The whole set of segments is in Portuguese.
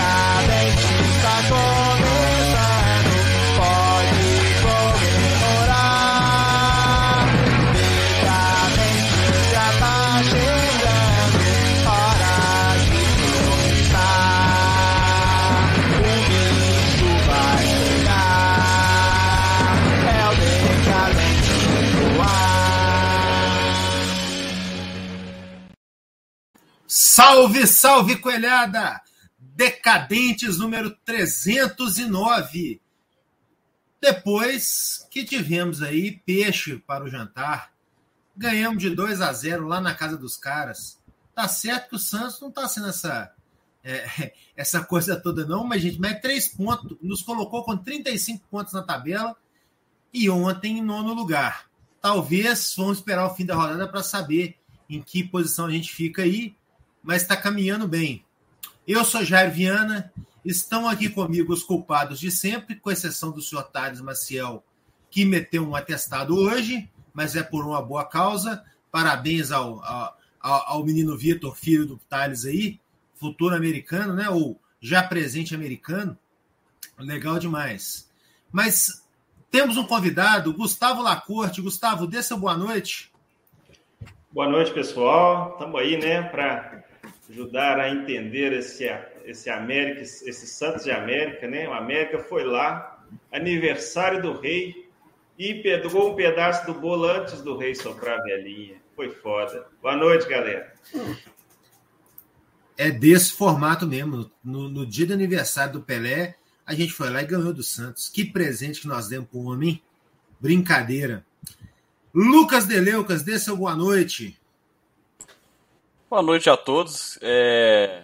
Decadente está começando, pode comemorar. Decadente já tá chegando, hora de começar. O bicho vai pegar, é o decadente no ar. Salve, salve, coelhada! Decadentes número 309. Depois que tivemos aí peixe para o jantar, ganhamos de 2 a 0 lá na casa dos caras. Tá certo que o Santos não tá sendo essa, é, essa coisa toda, não, mas, gente, mas três pontos, nos colocou com 35 pontos na tabela e ontem em nono lugar. Talvez vamos esperar o fim da rodada para saber em que posição a gente fica aí, mas está caminhando bem. Eu sou Jair Viana, estão aqui comigo os culpados de sempre, com exceção do senhor Thales Maciel, que meteu um atestado hoje, mas é por uma boa causa. Parabéns ao, ao, ao menino Vitor, filho do Thales aí, futuro americano, né? Ou já presente americano. Legal demais. Mas temos um convidado, Gustavo Lacorte. Gustavo, dê seu boa noite. Boa noite, pessoal. Estamos aí, né, para ajudar a entender esse, esse América, esse Santos de América, né? O América foi lá, aniversário do rei, e pegou um pedaço do bolo antes do rei soprar a velhinha. Foi foda. Boa noite, galera. É desse formato mesmo. No, no dia do aniversário do Pelé, a gente foi lá e ganhou do Santos. Que presente que nós demos para o homem. Brincadeira. Lucas Deleucas, dê seu boa noite. Boa noite a todos. É...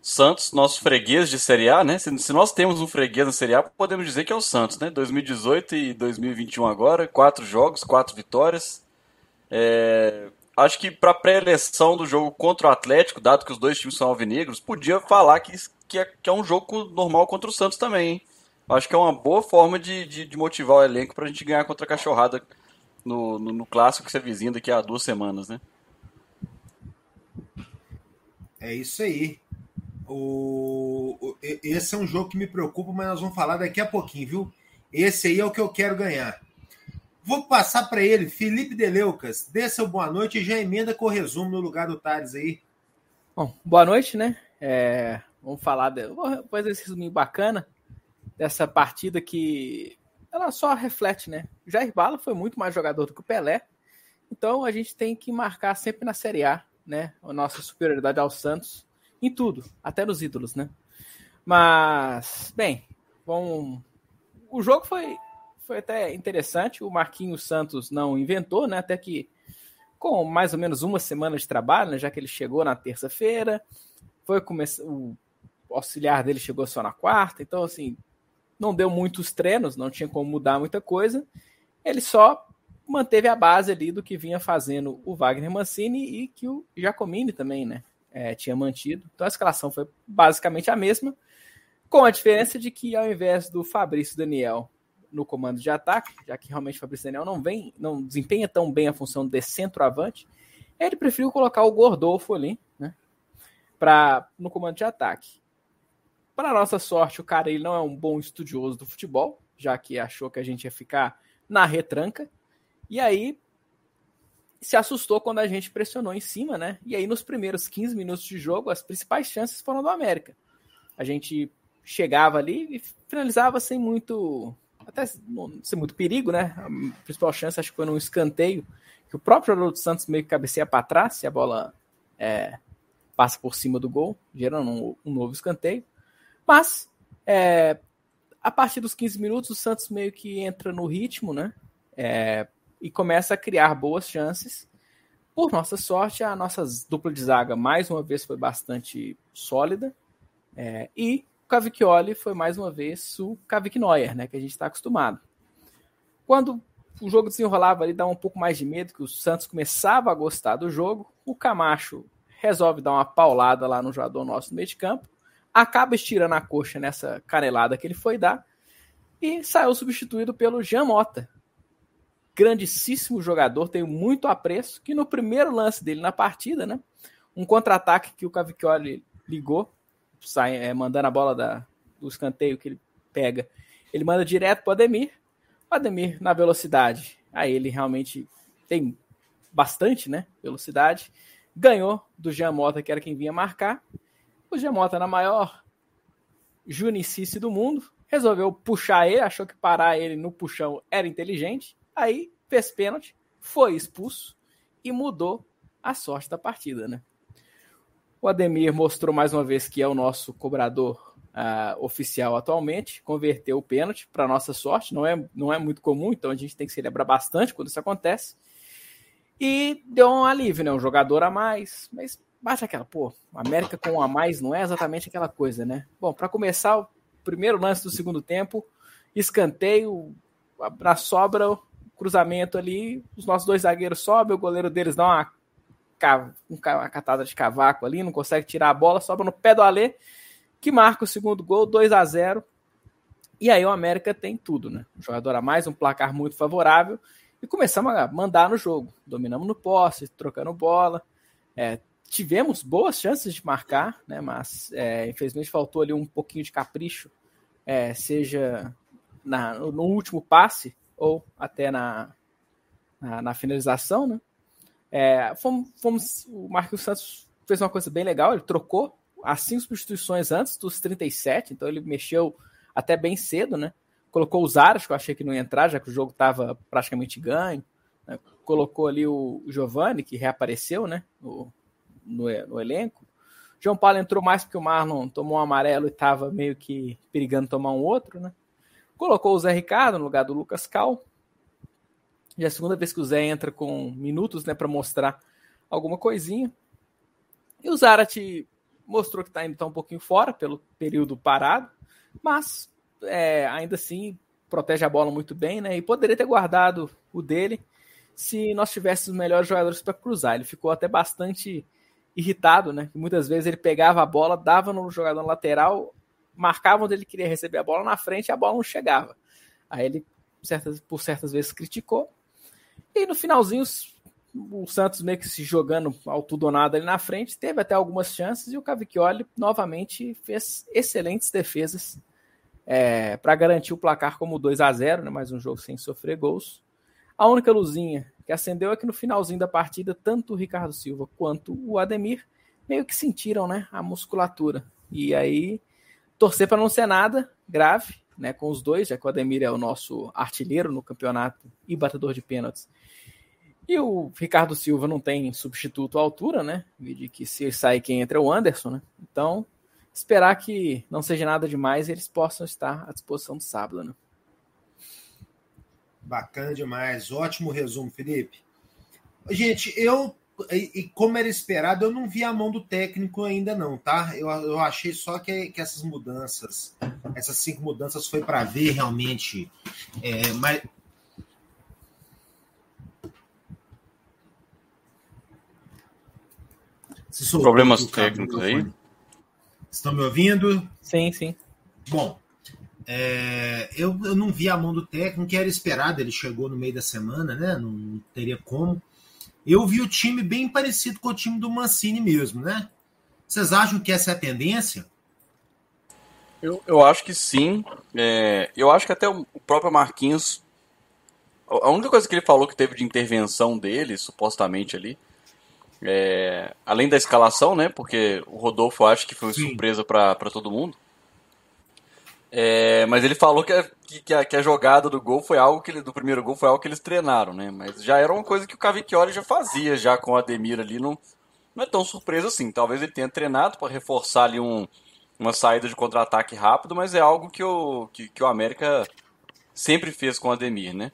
Santos, nosso freguês de Série A, né? Se, se, nós temos um freguês na Série A, podemos dizer que é o Santos, né? 2018 e 2021 agora, quatro jogos, quatro vitórias. É... Acho que para pré-eleição do jogo contra o Atlético, dado que os dois times são alvinegros, podia falar que, que, é, que é um jogo normal contra o Santos também, hein? Acho que é uma boa forma de, de, de motivar o elenco para a gente ganhar contra a cachorrada no, no, no clássico que você vizinha daqui a duas semanas, né? É isso aí. O, esse é um jogo que me preocupa, mas nós vamos falar daqui a pouquinho, viu? Esse aí é o que eu quero ganhar. Vou passar para ele, Felipe Deleucas. Dê seu boa noite e já emenda com o resumo no lugar do Thales aí. Bom, boa noite, né? É, vamos falar, de, vou fazer esse resuminho bacana dessa partida que ela só reflete, né? Jair Bala foi muito mais jogador do que o Pelé, então a gente tem que marcar sempre na Série A né? A nossa superioridade ao Santos em tudo, até nos ídolos, né? Mas, bem, bom, o jogo foi, foi até interessante. O Marquinhos Santos não inventou, né? Até que com mais ou menos uma semana de trabalho, né? já que ele chegou na terça-feira, foi começar o auxiliar dele chegou só na quarta, então assim não deu muitos treinos, não tinha como mudar muita coisa. Ele só manteve a base ali do que vinha fazendo o Wagner Mancini e que o Giacomini também, né? É, tinha mantido. Então a escalação foi basicamente a mesma, com a diferença de que ao invés do Fabrício Daniel no comando de ataque, já que realmente o Fabrício Daniel não vem, não desempenha tão bem a função de centroavante, ele preferiu colocar o Gordolfo ali, né? Pra, no comando de ataque. Para nossa sorte, o cara ele não é um bom estudioso do futebol, já que achou que a gente ia ficar na retranca. E aí se assustou quando a gente pressionou em cima, né? E aí nos primeiros 15 minutos de jogo, as principais chances foram do América. A gente chegava ali e finalizava sem muito até sem muito perigo, né? A principal chance acho que foi num escanteio que o próprio jogador do Santos meio que cabeceia para trás e a bola é, passa por cima do gol, gerando um, um novo escanteio. Mas é, a partir dos 15 minutos o Santos meio que entra no ritmo, né? É, e começa a criar boas chances. Por nossa sorte, a nossa dupla de zaga mais uma vez foi bastante sólida. É, e o Cavicchioli foi mais uma vez o Cavik Neuer, né, que a gente está acostumado. Quando o jogo desenrolava ali, dava um pouco mais de medo, que o Santos começava a gostar do jogo, o Camacho resolve dar uma paulada lá no jogador nosso no meio de campo, acaba estirando a coxa nessa canelada que ele foi dar, e saiu substituído pelo Jean Mota, grandíssimo jogador, tenho muito apreço, que no primeiro lance dele na partida, né, um contra-ataque que o Cavicchioli ligou, sai, é, mandando a bola da, do escanteio que ele pega. Ele manda direto para Ademir. O Ademir na velocidade. Aí ele realmente tem bastante, né? Velocidade. Ganhou do Jean Mota, que era quem vinha marcar. O Jean Mota, na maior junicice do mundo, resolveu puxar ele, achou que parar ele no puxão era inteligente. Aí fez pênalti, foi expulso e mudou a sorte da partida, né? O Ademir mostrou mais uma vez que é o nosso cobrador uh, oficial atualmente, converteu o pênalti, para nossa sorte, não é, não é muito comum, então a gente tem que celebrar bastante quando isso acontece. E deu um alívio, né? Um jogador a mais, mas bate aquela, pô, América com um a mais não é exatamente aquela coisa, né? Bom, para começar, o primeiro lance do segundo tempo, escanteio, na sobra, cruzamento ali, os nossos dois zagueiros sobem, o goleiro deles dá uma, uma catada de cavaco ali, não consegue tirar a bola, sobra no pé do Alê, que marca o segundo gol, 2 a 0 E aí o América tem tudo, né? Jogador a mais, um placar muito favorável. E começamos a mandar no jogo. Dominamos no posse, trocando bola. É, tivemos boas chances de marcar, né? Mas é, infelizmente faltou ali um pouquinho de capricho, é, seja na, no último passe ou até na, na, na finalização, né? É, fomos, fomos, o Marcos Santos fez uma coisa bem legal, ele trocou as cinco substituições antes dos 37, então ele mexeu até bem cedo, né? Colocou os Aras, que eu achei que não ia entrar, já que o jogo estava praticamente ganho. Né? Colocou ali o Giovanni, que reapareceu, né? No, no, no, elenco. João Paulo entrou mais porque o Marlon tomou um amarelo e estava meio que perigando tomar um outro, né? Colocou o Zé Ricardo no lugar do Lucas Cal. Já é a segunda vez que o Zé entra com minutos, né, para mostrar alguma coisinha. E o Zarate mostrou que está indo tá um pouquinho fora pelo período parado, mas é, ainda assim protege a bola muito bem, né? E poderia ter guardado o dele se nós tivéssemos melhores jogadores para cruzar. Ele ficou até bastante irritado, né? Muitas vezes ele pegava a bola, dava no jogador lateral, marcava onde ele queria receber a bola na frente e a bola não chegava. Aí ele, certas, por certas vezes, criticou. E no finalzinho, o Santos meio que se jogando ao tudo ou nada ali na frente, teve até algumas chances e o Cavicchioli novamente fez excelentes defesas é, para garantir o placar como 2 a 0 né, mais um jogo sem sofrer gols. A única luzinha que acendeu é que no finalzinho da partida, tanto o Ricardo Silva quanto o Ademir meio que sentiram né, a musculatura. E aí, torcer para não ser nada grave né, com os dois, já que o Ademir é o nosso artilheiro no campeonato e batedor de pênaltis e o Ricardo Silva não tem substituto à altura, né? De que se sair quem entra é o Anderson, né? Então, esperar que não seja nada demais e eles possam estar à disposição do sábado, né? Bacana demais. Ótimo resumo, Felipe. Gente, eu, e como era esperado, eu não vi a mão do técnico ainda não, tá? Eu, eu achei só que, que essas mudanças, essas cinco mudanças foi para ver realmente, é, mas Problemas técnicos aí. Estão me ouvindo? Sim, sim. Bom, é, eu, eu não vi a mão do técnico, que era esperado, ele chegou no meio da semana, né? Não, não teria como. Eu vi o time bem parecido com o time do Mancini mesmo, né? Vocês acham que essa é a tendência? Eu, eu acho que sim. É, eu acho que até o próprio Marquinhos. A única coisa que ele falou que teve de intervenção dele, supostamente ali, é, além da escalação, né? Porque o Rodolfo acho que foi surpresa para todo mundo. É, mas ele falou que a, que, a, que a, jogada do gol foi algo que ele, do primeiro gol foi algo que eles treinaram, né? Mas já era uma coisa que o Cavicchioli já fazia já com o Ademir ali, não, não é tão surpresa assim. Talvez ele tenha treinado para reforçar ali um, uma saída de contra-ataque rápido, mas é algo que o, que, que o América sempre fez com o Ademir, né?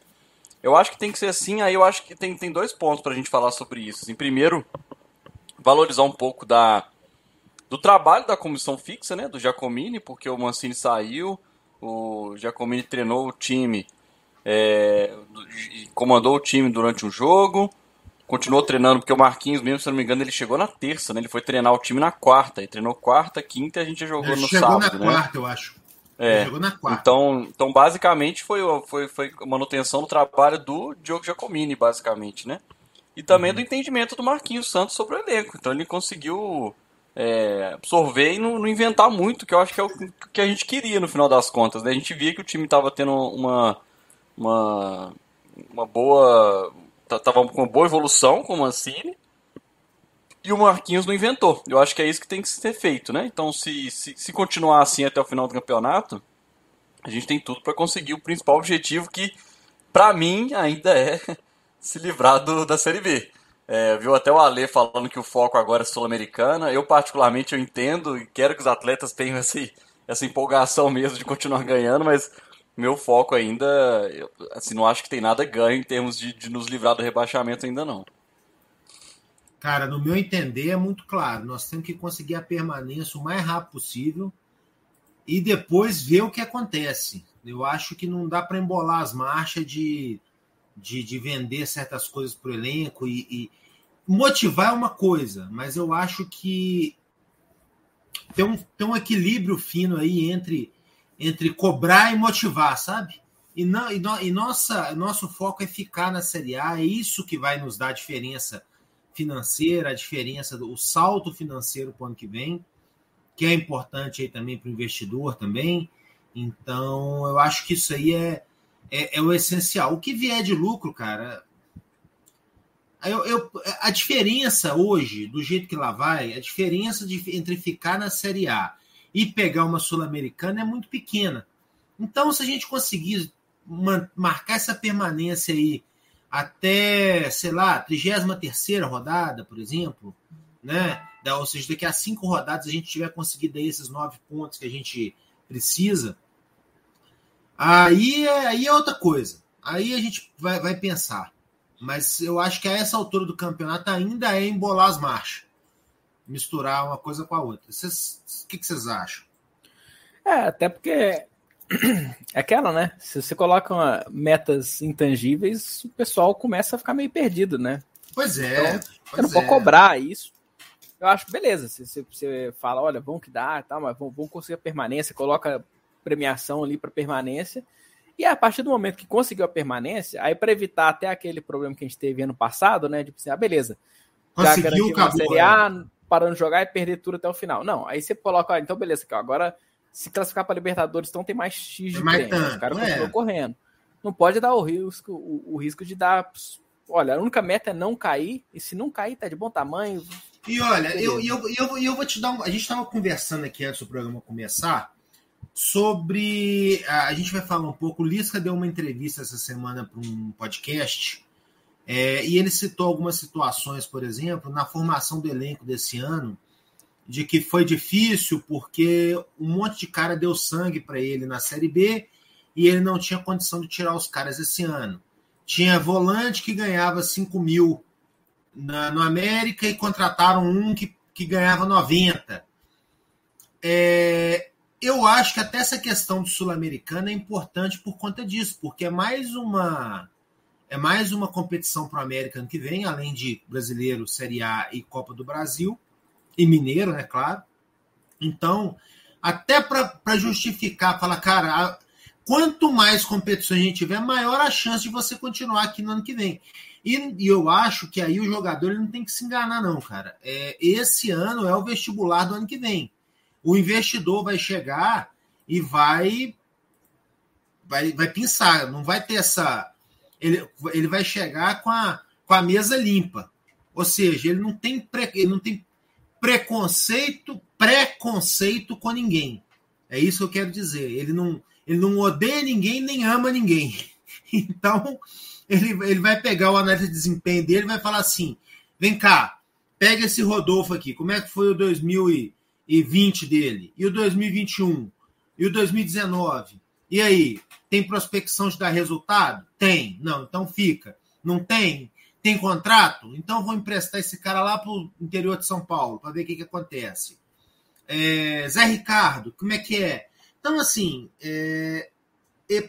Eu acho que tem que ser assim, aí eu acho que tem, tem dois pontos para a gente falar sobre isso. Assim, primeiro, valorizar um pouco da, do trabalho da comissão fixa, né, do Giacomini, porque o Mancini saiu, o Giacomini treinou o time, é, comandou o time durante o jogo, continuou treinando, porque o Marquinhos, mesmo se não me engano, ele chegou na terça, né, ele foi treinar o time na quarta, e treinou quarta, quinta e a gente jogou ele no chegou sábado. Chegou na né? quarta, eu acho. É, então, então, basicamente, foi, foi, foi manutenção do trabalho do Diogo Giacomini, basicamente, né? E também uhum. do entendimento do Marquinhos Santos sobre o elenco. Então ele conseguiu é, absorver e não, não, inventar muito, que eu acho que é o que a gente queria no final das contas. Né? A gente via que o time estava tendo uma, uma, uma boa. Tava com uma boa evolução com o Mancini. E o Marquinhos não inventou. Eu acho que é isso que tem que ser feito, né? Então, se, se, se continuar assim até o final do campeonato, a gente tem tudo para conseguir o principal objetivo que, para mim, ainda é se livrar do, da Série B. É, viu até o Ale falando que o foco agora é sul-americana. Eu, particularmente, eu entendo e quero que os atletas tenham esse, essa empolgação mesmo de continuar ganhando, mas meu foco ainda, eu, assim, não acho que tem nada ganho em termos de, de nos livrar do rebaixamento ainda não. Cara, no meu entender é muito claro. Nós temos que conseguir a permanência o mais rápido possível e depois ver o que acontece. Eu acho que não dá para embolar as marchas de de, de vender certas coisas para o elenco e, e, motivar é uma coisa, mas eu acho que tem um, tem um equilíbrio fino aí entre, entre cobrar e motivar, sabe? E, não, e, no, e nossa, nosso foco é ficar na Série A, é isso que vai nos dar a diferença financeira, a diferença do salto financeiro para o ano que vem, que é importante aí também para o investidor também. Então, eu acho que isso aí é, é, é, o essencial. O que vier de lucro, cara. Eu, eu, a diferença hoje, do jeito que lá vai, a diferença de, entre ficar na Série A e pegar uma Sul-Americana é muito pequena. Então, se a gente conseguir marcar essa permanência aí até, sei lá, 33 rodada, por exemplo, né? Ou seja, daqui a cinco rodadas a gente tiver conseguido esses nove pontos que a gente precisa, Aí, é, aí é outra coisa. Aí a gente vai, vai pensar. Mas eu acho que a essa altura do campeonato ainda é embolar as marchas. Misturar uma coisa com a outra. O que, que vocês acham? É, até porque é aquela, né? Se você coloca uma, metas intangíveis, o pessoal começa a ficar meio perdido, né? Pois é. Então, pois você não é. pode cobrar isso. Eu acho, beleza, se você, você fala, olha, vamos que dá, tá, mas vamos, vamos conseguir a permanência, coloca premiação ali para permanência. E a partir do momento que conseguiu a permanência, aí para evitar até aquele problema que a gente teve ano passado, né? De tipo assim, ah, beleza. Já a Série A, é. parando de jogar e perder tudo até o final. Não, aí você coloca, ah, então beleza, aqui, ó, agora se classificar para Libertadores, então tem mais X de mais Tanto, Os caras é. correndo. Não pode dar o risco, o, o, risco de dar. Olha, a única meta é não cair, e se não cair, tá de bom tamanho. E olha, eu, eu, eu, eu vou te dar um. A gente estava conversando aqui antes do programa começar sobre. A gente vai falar um pouco. O Lisca deu uma entrevista essa semana para um podcast é, e ele citou algumas situações, por exemplo, na formação do elenco desse ano, de que foi difícil porque um monte de cara deu sangue para ele na Série B e ele não tinha condição de tirar os caras esse ano. Tinha volante que ganhava 5 mil na, no América e contrataram um que, que ganhava 90. É, eu acho que até essa questão do sul-americano é importante por conta disso, porque é mais uma é mais uma competição para o América ano que vem, além de brasileiro, Série A e Copa do Brasil e Mineiro, né, claro. Então, até para justificar, falar, cara, quanto mais competições a gente tiver, maior a chance de você continuar aqui no ano que vem. E, e eu acho que aí o jogador ele não tem que se enganar, não, cara. É, esse ano é o vestibular do ano que vem o investidor vai chegar e vai vai, vai pensar, não vai ter essa. Ele, ele vai chegar com a, com a mesa limpa. Ou seja, ele não tem, pre, ele não tem preconceito, preconceito com ninguém. É isso que eu quero dizer. Ele não, ele não odeia ninguém nem ama ninguém. Então, ele, ele vai pegar o análise de desempenho dele e vai falar assim: vem cá, pega esse Rodolfo aqui, como é que foi o 2000 e, 2020 dele? E o 2021? E o 2019? E aí, tem prospecção de dar resultado? Tem. Não, então fica. Não tem? Tem contrato? Então vou emprestar esse cara lá para o interior de São Paulo para ver o que, que acontece. É, Zé Ricardo, como é que é? Então, assim, é,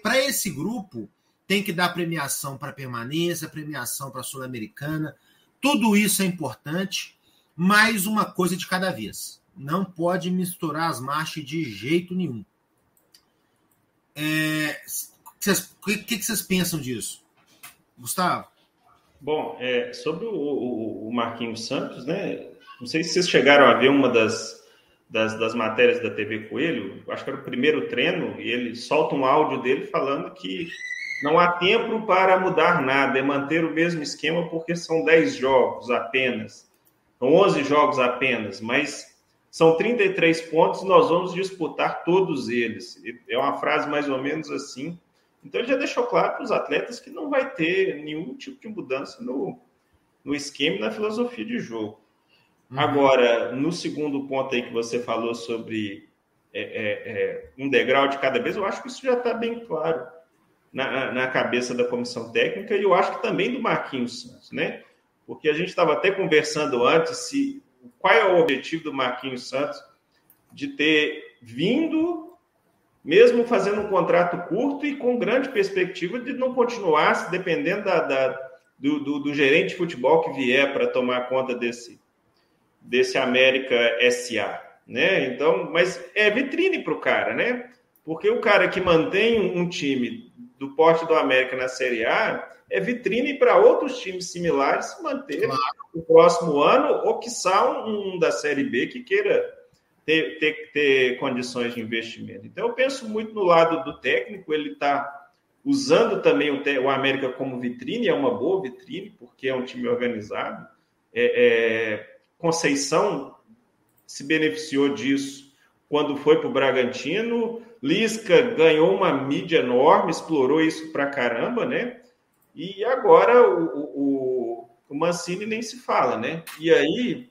para esse grupo, tem que dar premiação para permanência, premiação para Sul-Americana. Tudo isso é importante, mais uma coisa de cada vez não pode misturar as marchas de jeito nenhum. É, o que, que, vocês pensam disso? Gustavo? Bom, é, sobre o, o, o, Marquinhos Santos, né? Não sei se vocês chegaram a ver uma das, das, das matérias da TV Coelho, acho que era o primeiro treino, e ele solta um áudio dele falando que não há tempo para mudar nada, é manter o mesmo esquema porque são 10 jogos apenas, são 11 jogos apenas, mas são 33 pontos, nós vamos disputar todos eles. É uma frase mais ou menos assim. Então ele já deixou claro para os atletas que não vai ter nenhum tipo de mudança no, no esquema e na filosofia de jogo. Uhum. Agora, no segundo ponto aí que você falou sobre é, é, é, um degrau de cada vez, eu acho que isso já está bem claro na, na cabeça da comissão técnica e eu acho que também do Marquinhos Santos, né? Porque a gente estava até conversando antes se qual é o objetivo do Marquinhos Santos de ter vindo, mesmo fazendo um contrato curto e com grande perspectiva de não continuar, dependendo da, da do, do, do, gerente de futebol que vier para tomar conta desse, desse América SA, né? Então, mas é vitrine para o cara, né? Porque o cara que mantém um time do porte do América na Série A é vitrine para outros times similares se manter claro. o próximo ano, ou quiçá um, um da Série B que queira ter, ter, ter condições de investimento. Então, eu penso muito no lado do técnico, ele está usando também o, o, América como vitrine, é uma boa vitrine, porque é um time organizado. É, é, Conceição se beneficiou disso quando foi para o Bragantino. Lisca ganhou uma mídia enorme, explorou isso para caramba, né? E agora o, o, o Mancini nem se fala, né? E aí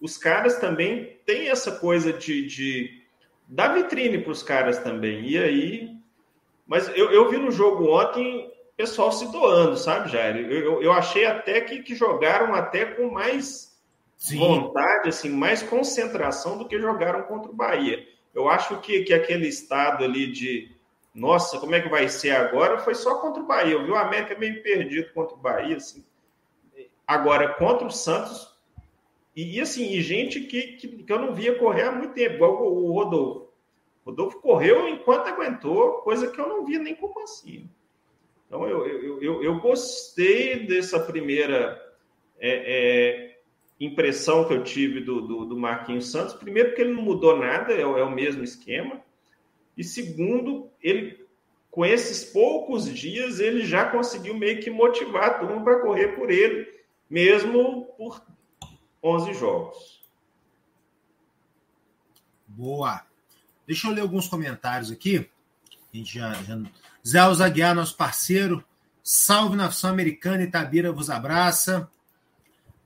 os caras também têm essa coisa de, de dar vitrine para os caras também. E aí. Mas eu, eu vi no jogo ontem pessoal se doando, sabe, Jair? Eu, eu, eu achei até que, que jogaram até com mais Sim. vontade, assim, mais concentração do que jogaram contra o Bahia. Eu acho que, que aquele estado ali de nossa, como é que vai ser agora? Foi só contra o Bahia. Eu vi o América meio perdido contra o Bahia. Assim. Agora, contra o Santos, e, assim, e gente que, que, que, eu não via correr há muito tempo, igual o, o Rodolfo. O Rodolfo correu enquanto aguentou, coisa que eu não via nem como assim. Então, eu, eu, eu, eu gostei dessa primeira é, é, impressão que eu tive do, do, do, Marquinhos Santos. Primeiro, porque ele não mudou nada, é, é o mesmo esquema. E segundo, ele com esses poucos dias ele já conseguiu meio que motivar a turma para correr por ele, mesmo por 11 jogos. Boa. Deixa eu ler alguns comentários aqui. A gente já, já... Zé Alzaguiar, nosso parceiro. Salve nação americana, Itabira vos abraça.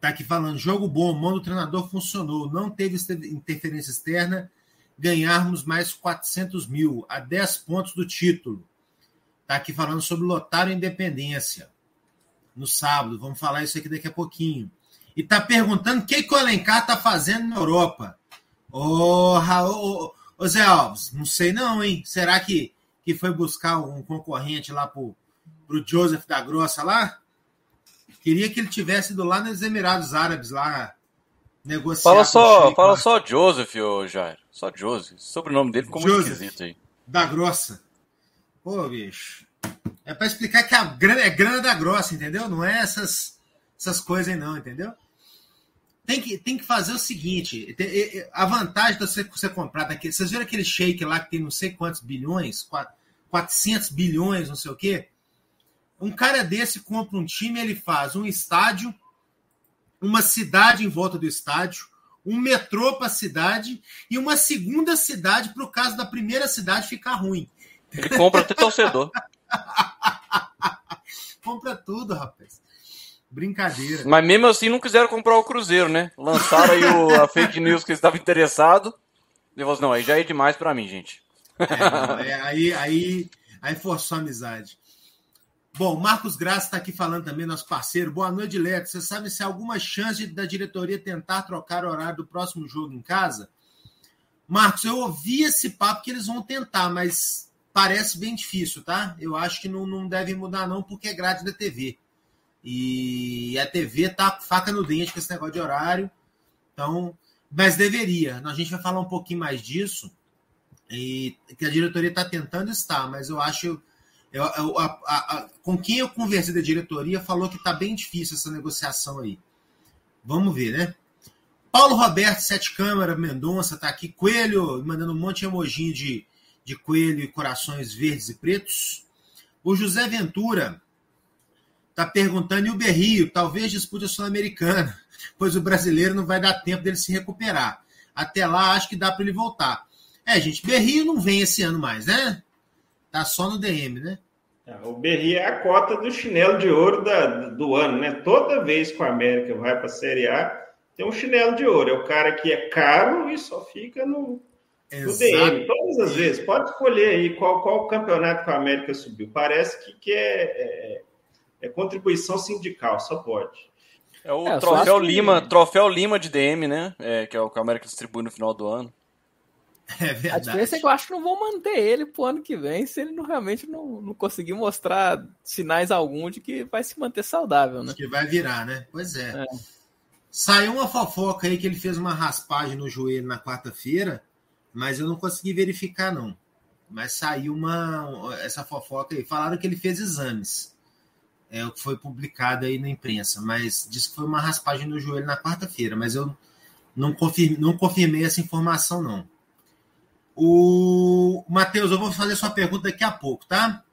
Tá aqui falando, jogo bom, mão do treinador funcionou, não teve interferência externa ganharmos mais 400 mil, a 10 pontos do título. Está aqui falando sobre lotar a Independência no sábado. Vamos falar isso aqui daqui a pouquinho. E está perguntando o que, que o Alencar está fazendo na Europa. Ô, oh, Zé Alves, não sei não, hein? Será que, que foi buscar um concorrente lá para o Joseph da Grossa lá? Queria que ele tivesse ido lá nos Emirados Árabes, lá negociar. Fala só, fala só Joseph, ô Jair. Só Joseph. O sobrenome dele ficou muito esquisito aí. Da Grossa. Pô, bicho. É para explicar que a grana é grana da grossa, entendeu? Não é essas, essas coisas aí, não, entendeu? Tem que, tem que fazer o seguinte: tem, a vantagem de você, você comprar daquele. Vocês viram aquele shake lá que tem não sei quantos bilhões? 400 bilhões, não sei o quê? Um cara desse compra um time, ele faz um estádio, uma cidade em volta do estádio, um metrô para a cidade e uma segunda cidade para o caso da primeira cidade ficar ruim. Ele compra até torcedor. compra tudo, rapaz. Brincadeira. Mas mesmo assim não quiseram comprar o Cruzeiro, né? Lançaram aí o, a fake news que estava interessado. E falou assim, não, aí já é demais para mim, gente. É, é, aí, aí, aí forçou a amizade. Bom, Marcos Graça está aqui falando também, nosso parceiro. Boa noite, Leto. Você sabe se há alguma chance da diretoria tentar trocar o horário do próximo jogo em casa? Marcos, eu ouvi esse papo que eles vão tentar, mas parece bem difícil, tá? Eu acho que não, não deve mudar, não, porque é grade da TV. E a TV tá faca no dente com esse negócio de horário. Então, mas deveria. A gente vai falar um pouquinho mais disso. E que a diretoria está tentando estar, mas eu acho eu, eu, a, a, com quem eu conversei da diretoria falou que está bem difícil essa negociação aí. Vamos ver, né? Paulo Roberto, Sete Câmara, Mendonça, tá aqui. Coelho, mandando um monte de emoji de, de coelho e corações verdes e pretos. O José Ventura tá perguntando, e o Berrio, talvez dispute a Sul-Americana, pois o brasileiro não vai dar tempo dele se recuperar. Até lá, acho que dá para ele voltar. É, gente, Berrio não vem esse ano mais, né? Tá só no DM, né? É, o Berri é a cota do chinelo de ouro da, do ano, né? Toda vez que o América vai para a Série A, tem um chinelo de ouro. É o cara que é caro e só fica no, no DM. Todas as vezes. Pode escolher aí qual, qual campeonato que o América subiu. Parece que, que é, é, é contribuição sindical, só pode. É o é, troféu Lima, troféu Lima de DM, né? É, que é o que a América distribui no final do ano. É verdade. A diferença é que eu acho que não vão manter ele pro ano que vem se ele não, realmente não, não conseguir mostrar sinais algum de que vai se manter saudável, né? Que vai virar, né? Pois é. é. Saiu uma fofoca aí que ele fez uma raspagem no joelho na quarta-feira, mas eu não consegui verificar, não. Mas saiu uma essa fofoca aí. Falaram que ele fez exames. É o que foi publicado aí na imprensa, mas disse que foi uma raspagem no joelho na quarta-feira, mas eu não confirmei, não confirmei essa informação, não. O Matheus, eu vou fazer sua pergunta daqui a pouco, tá?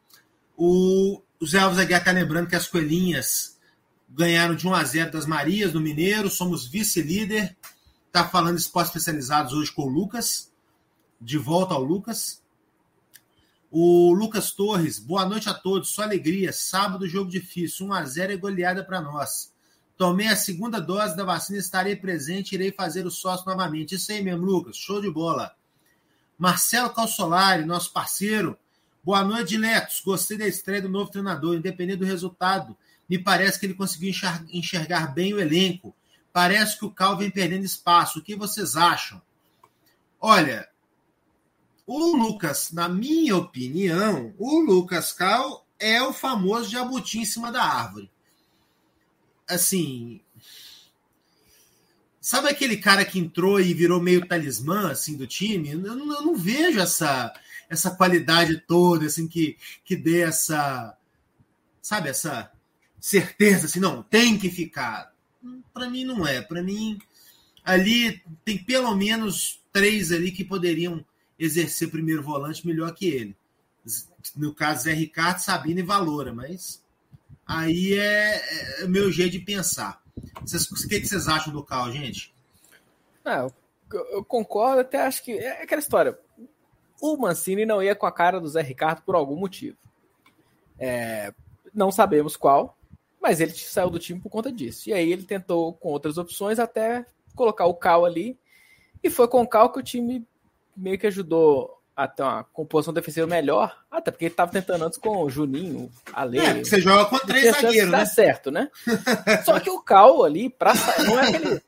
O, o Zé Alves Aguiar está lembrando que as coelhinhas ganharam de 1 a 0 das Marias no Mineiro, somos vice-líder. Tá falando esportes especializados hoje com o Lucas. De volta ao Lucas. O Lucas Torres, boa noite a todos, só alegria. Sábado, jogo difícil, 1 a 0 é goleada para nós. Tomei a segunda dose da vacina, estarei presente, irei fazer o sócio novamente. Isso aí mesmo, Lucas, show de bola. Marcelo Calsolari, nosso parceiro. Boa noite, Diletos. Gostei da estreia do novo treinador, independente do resultado. Me parece que ele conseguiu enxergar bem o elenco. Parece que o Cal vem perdendo espaço. O que vocês acham? Olha, o Lucas, na minha opinião, o Lucas Cal é o famoso jabuti em cima da árvore. Assim, Sabe aquele cara que entrou e virou meio talismã assim do time? Eu não, eu não vejo essa essa qualidade toda assim que que dê essa sabe essa certeza assim, não, tem que ficar. Para mim não é, para mim ali tem pelo menos três ali que poderiam exercer primeiro volante melhor que ele. No caso, Zé Ricardo, Sabino e Valora, mas aí é, é o meu jeito de pensar. Vocês, o que, vocês acham do Cal, gente? Ah, eu, eu concordo, até acho que é aquela história. O Mancini não ia com a cara do Zé Ricardo por algum motivo. É, não sabemos qual, mas ele saiu do time por conta disso. E aí ele tentou com outras opções até colocar o Cal ali. E foi com o Cal que o time meio que ajudou a ter uma composição defensiva melhor, até porque ele estava tentando antes com o Juninho, a Lei. É, você joga com três zagueiros, né? certo, né? Só que o Cal ali, pra, não é aquele.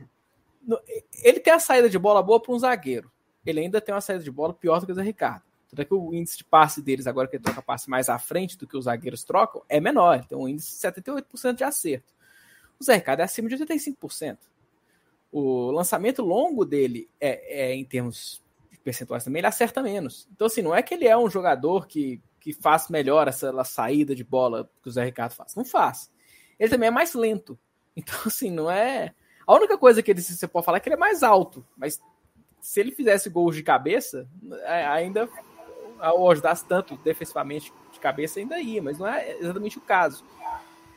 Ele tem a saída de bola boa para um zagueiro. Ele ainda tem uma saída de bola pior do que o Zé Ricardo. Tanto é que o índice de passe deles, agora que ele troca passe mais à frente do que os zagueiros trocam, é menor. Ele tem um índice de 78% de acerto. O Zé Ricardo é acima de 85%. O lançamento longo dele é, é em termos percentuais também, ele acerta menos. Então, assim, não é que ele é um jogador que, que faz melhor essa saída de bola que o Zé Ricardo faz. Não faz. Ele também é mais lento. Então, assim, não é. A única coisa que ele você pode falar é que ele é mais alto, mas se ele fizesse gols de cabeça, é, ainda ou ajudasse tanto defensivamente de cabeça, ainda ia, mas não é exatamente o caso.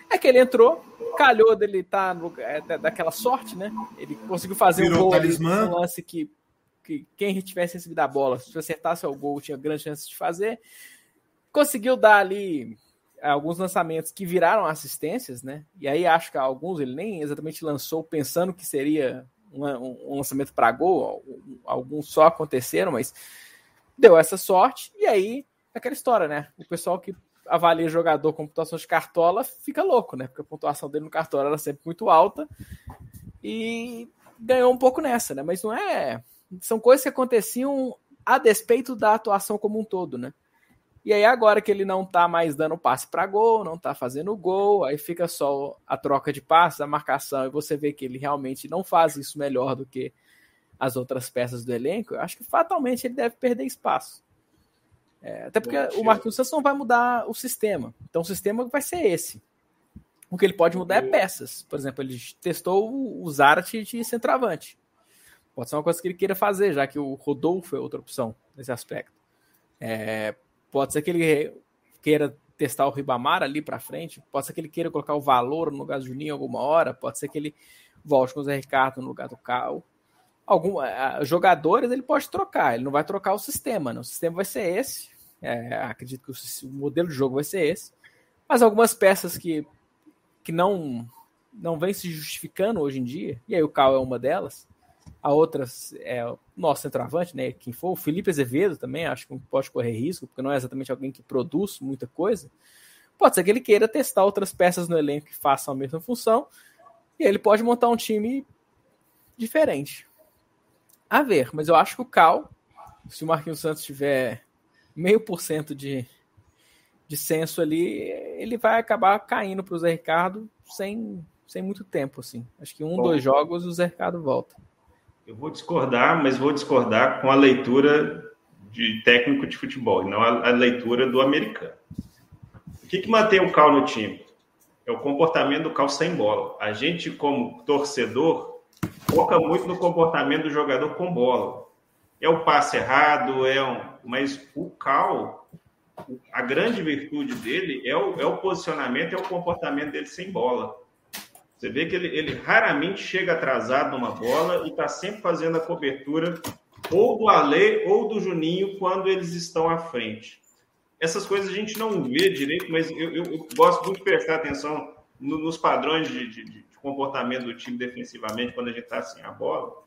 É que ele entrou, calhou dele estar tá é, daquela sorte, né? Ele conseguiu fazer Virou um gol ali, um lance que que quem tivesse recebido a bola, se acertasse o gol, tinha grande chance de fazer. Conseguiu dar ali alguns lançamentos que viraram assistências, né? E aí acho que alguns ele nem exatamente lançou pensando que seria um, um lançamento para gol, alguns só aconteceram, mas deu essa sorte. E aí, aquela história, né? O pessoal que avalia jogador com pontuação de cartola fica louco, né? Porque a pontuação dele no cartola era sempre muito alta e ganhou um pouco nessa, né? Mas não é são coisas que aconteciam a despeito da atuação como um todo, né? E aí agora que ele não tá mais dando passe para gol, não tá fazendo gol, aí fica só a troca de passes, a marcação, e você vê que ele realmente não faz isso melhor do que as outras peças do elenco, eu acho que fatalmente ele deve perder espaço. É, até porque o Marquinhos Santos não vai mudar o sistema. Então o sistema vai ser esse. O que ele pode mudar é peças. Por exemplo, ele testou o Zarate de centroavante. Pode ser uma coisa que ele queira fazer, já que o Rodolfo é outra opção nesse aspecto. É, pode ser que ele queira testar o Ribamar ali para frente, pode ser que ele queira colocar o valor no lugar do Juninho alguma hora, pode ser que ele volte com o Zé Ricardo no lugar do Cal. Algum, jogadores ele pode trocar, ele não vai trocar o sistema, né? o sistema vai ser esse, é, acredito que o, o, modelo de jogo vai ser esse, mas algumas peças que, que não não vem se justificando hoje em dia, e aí o Cal é uma delas, a outra é o nosso centroavante, né? Quem for, o Felipe Azevedo também, acho que pode correr risco, porque não é exatamente alguém que produz muita coisa. Pode ser que ele queira testar outras peças no elenco que façam a mesma função, e ele pode montar um time diferente. A ver, mas eu acho que o Cal, se o Marquinhos Santos tiver meio por cento de, de senso ali, ele vai acabar caindo para o Zé Ricardo sem, sem muito tempo, assim. Acho que um, Bom. dois jogos o Zé Ricardo volta. Eu vou discordar, mas vou discordar com a leitura de técnico de futebol, não a, a, leitura do americano. O que, que mantém o Cal no time? É o comportamento do Cal sem bola. A gente, como torcedor, foca muito no comportamento do jogador com bola. É o passe errado, é um... mas o Cal, a grande virtude dele é o, é o posicionamento, é o comportamento dele sem bola. Você vê que ele, ele raramente chega atrasado numa bola e está sempre fazendo a cobertura ou do Ale ou do Juninho quando eles estão à frente. Essas coisas a gente não vê direito, mas eu, eu, eu gosto muito de prestar atenção no, nos padrões de, de, de, comportamento do time defensivamente quando a gente está sem a bola.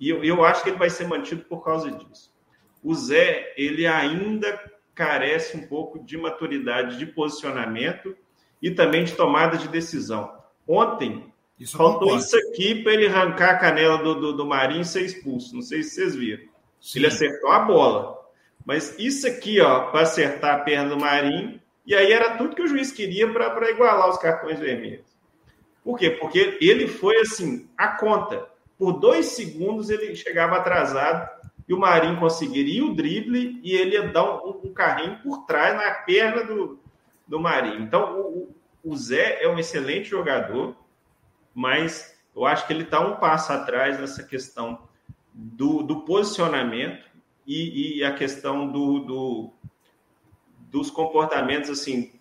E eu, eu acho que ele vai ser mantido por causa disso. O Zé, ele ainda carece um pouco de maturidade de posicionamento e também de tomada de decisão. Ontem, isso faltou isso aqui para ele arrancar a canela do, do, do Marinho e ser expulso. Não sei se vocês viram. Sim. Ele acertou a bola. Mas isso aqui, ó, para acertar a perna do Marinho, e aí era tudo que o juiz queria para igualar os cartões vermelhos. Por quê? Porque ele foi assim, a conta. Por dois segundos ele chegava atrasado e o Marinho conseguiria o drible e ele ia dar um, um carrinho por trás na perna do, do Marinho. Então, o, o Zé é um excelente jogador, mas eu acho que ele está um passo atrás nessa questão do, do posicionamento e, e, a questão do, do, dos comportamentos, assim,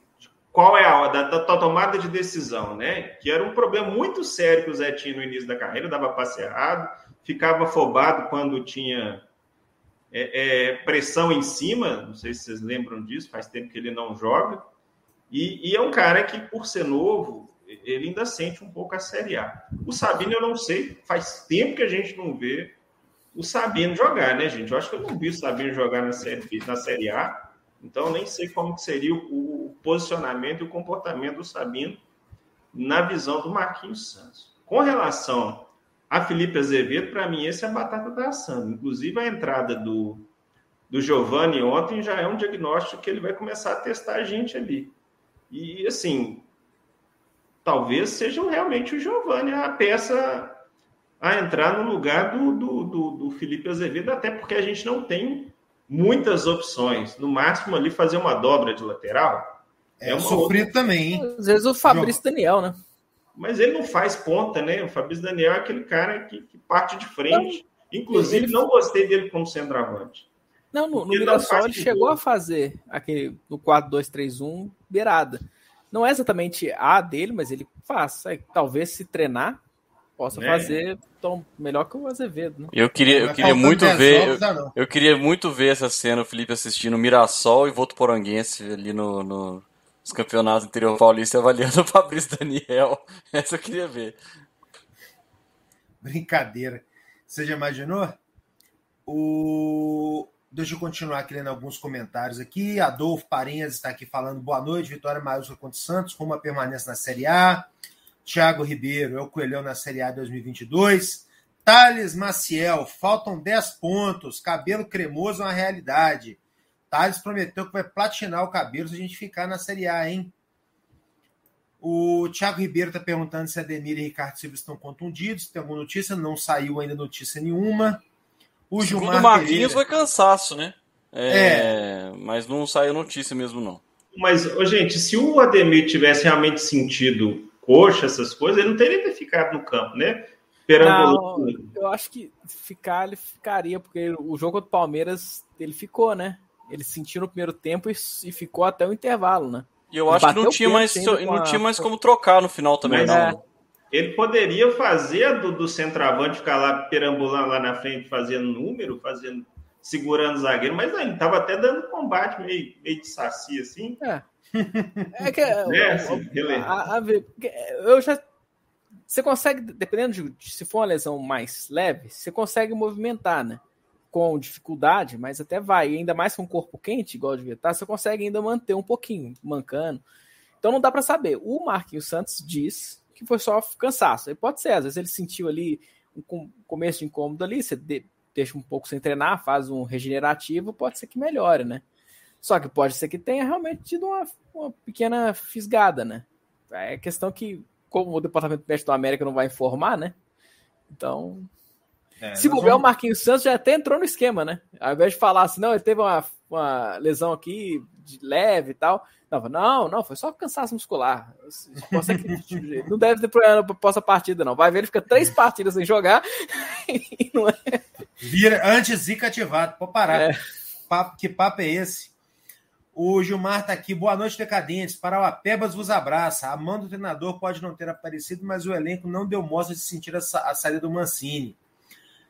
qual é a da, da, tomada de decisão, né? Que era um problema muito sério que o Zé tinha no início da carreira, dava passe errado, ficava afobado quando tinha é, é, pressão em cima, não sei se vocês lembram disso, faz tempo que ele não joga, e, e, é um cara que, por ser novo, ele ainda sente um pouco a Série A. O Sabino, eu não sei, faz tempo que a gente não vê o Sabino jogar, né, gente? Eu acho que eu não vi o Sabino jogar na Série, na série A, então nem sei como seria o, o posicionamento e o comportamento do Sabino na visão do Marquinhos Santos. Com relação a Felipe Azevedo, para mim, esse é a batata da assando. Inclusive, a entrada do, do Giovanni ontem já é um diagnóstico que ele vai começar a testar a gente ali. E, assim, talvez seja realmente o Giovanni a peça a entrar no lugar do, do, do, do, Felipe Azevedo, até porque a gente não tem muitas opções. No máximo, ali fazer uma dobra de lateral. É, é sofrido outra... também, hein? Às vezes o Fabrício Daniel, né? Mas ele não faz ponta, né? O Fabrício Daniel é aquele cara que, que parte de frente. Inclusive, ele... não gostei dele como centroavante. Não, no, no Mirassol ele chegou a fazer aquele no 4-2-3-1 beirada. Não é exatamente a dele, mas ele faz. Talvez se treinar, possa é. fazer tão melhor que o Azevedo. Né? Eu queria, eu queria muito ver. Eu, eu, queria muito ver essa cena, o Felipe assistindo Mirassol e Voto Poranguense ali no, no, nos campeonatos interior paulista avaliando o Fabrício Daniel. Essa eu queria ver. Brincadeira. Você já imaginou? O, Deixa eu continuar aqui lendo alguns comentários aqui. Adolfo Parinhas está aqui falando boa noite. Vitória maiúscula contra Santos, com uma permanência na Série A. Tiago Ribeiro, é o Coelhão na Série A 2022. Thales Maciel, faltam 10 pontos. Cabelo cremoso é uma realidade. Thales prometeu que vai platinar o cabelo se a gente ficar na Série A, hein? O Thiago Ribeiro está perguntando se Ademir e Ricardo Silva estão contundidos. Tem alguma notícia? Não saiu ainda notícia nenhuma. O Gilmar Segundo Marquinhos foi cansaço, né? É, é, Mas não saiu notícia mesmo, não. Mas, gente, se o Ademir tivesse realmente sentido coxa, essas coisas, ele não teria ficado no campo, né? Não, eu acho que ficar, ele ficaria, porque o jogo do Palmeiras, ele ficou, né? Ele sentiu no primeiro tempo e, e ficou até o intervalo, né? E eu acho que não tinha, mais, não a... tinha mais como trocar no final também, não. É. Ele poderia fazer do, do centroavante ficar lá perambulando lá na frente, fazendo número, fazendo, segurando o zagueiro, mas ele estava até dando combate meio, meio de saci, assim. É. É que. é, assim, a, a, eu já. Você consegue, dependendo de se for uma lesão mais leve, você consegue movimentar, né? Com dificuldade, mas até vai. E ainda mais com um corpo quente, igual devia estar, você consegue ainda manter um pouquinho, mancando. Então não dá para saber. O Marquinhos Santos diz que foi só cansaço. E pode ser, às vezes ele sentiu ali um começo de incômodo ali, você deixa um pouco sem treinar, faz um regenerativo, pode ser que melhore, né? Só que pode ser que tenha realmente tido uma, uma pequena fisgada, né? É questão que, como o Departamento Médico da América não vai informar, né? Então, é, se bobear, vamos... o Marquinhos Santos já até entrou no esquema, né? Ao invés de falar assim, não, ele teve uma, uma lesão aqui de leve e tal. Não, não, não, foi só cansaço muscular. não deve ter problema após a partida, não. Vai ver, ele fica três partidas sem jogar e não é. Vira antes-zica ativado, pode parar. É. Papo, que papo é esse? O Gilmar tá aqui. Boa noite, decadentes. Para o Apebas vos abraça. A mão do treinador pode não ter aparecido, mas o elenco não deu mostra de sentir a, a saída do Mancini.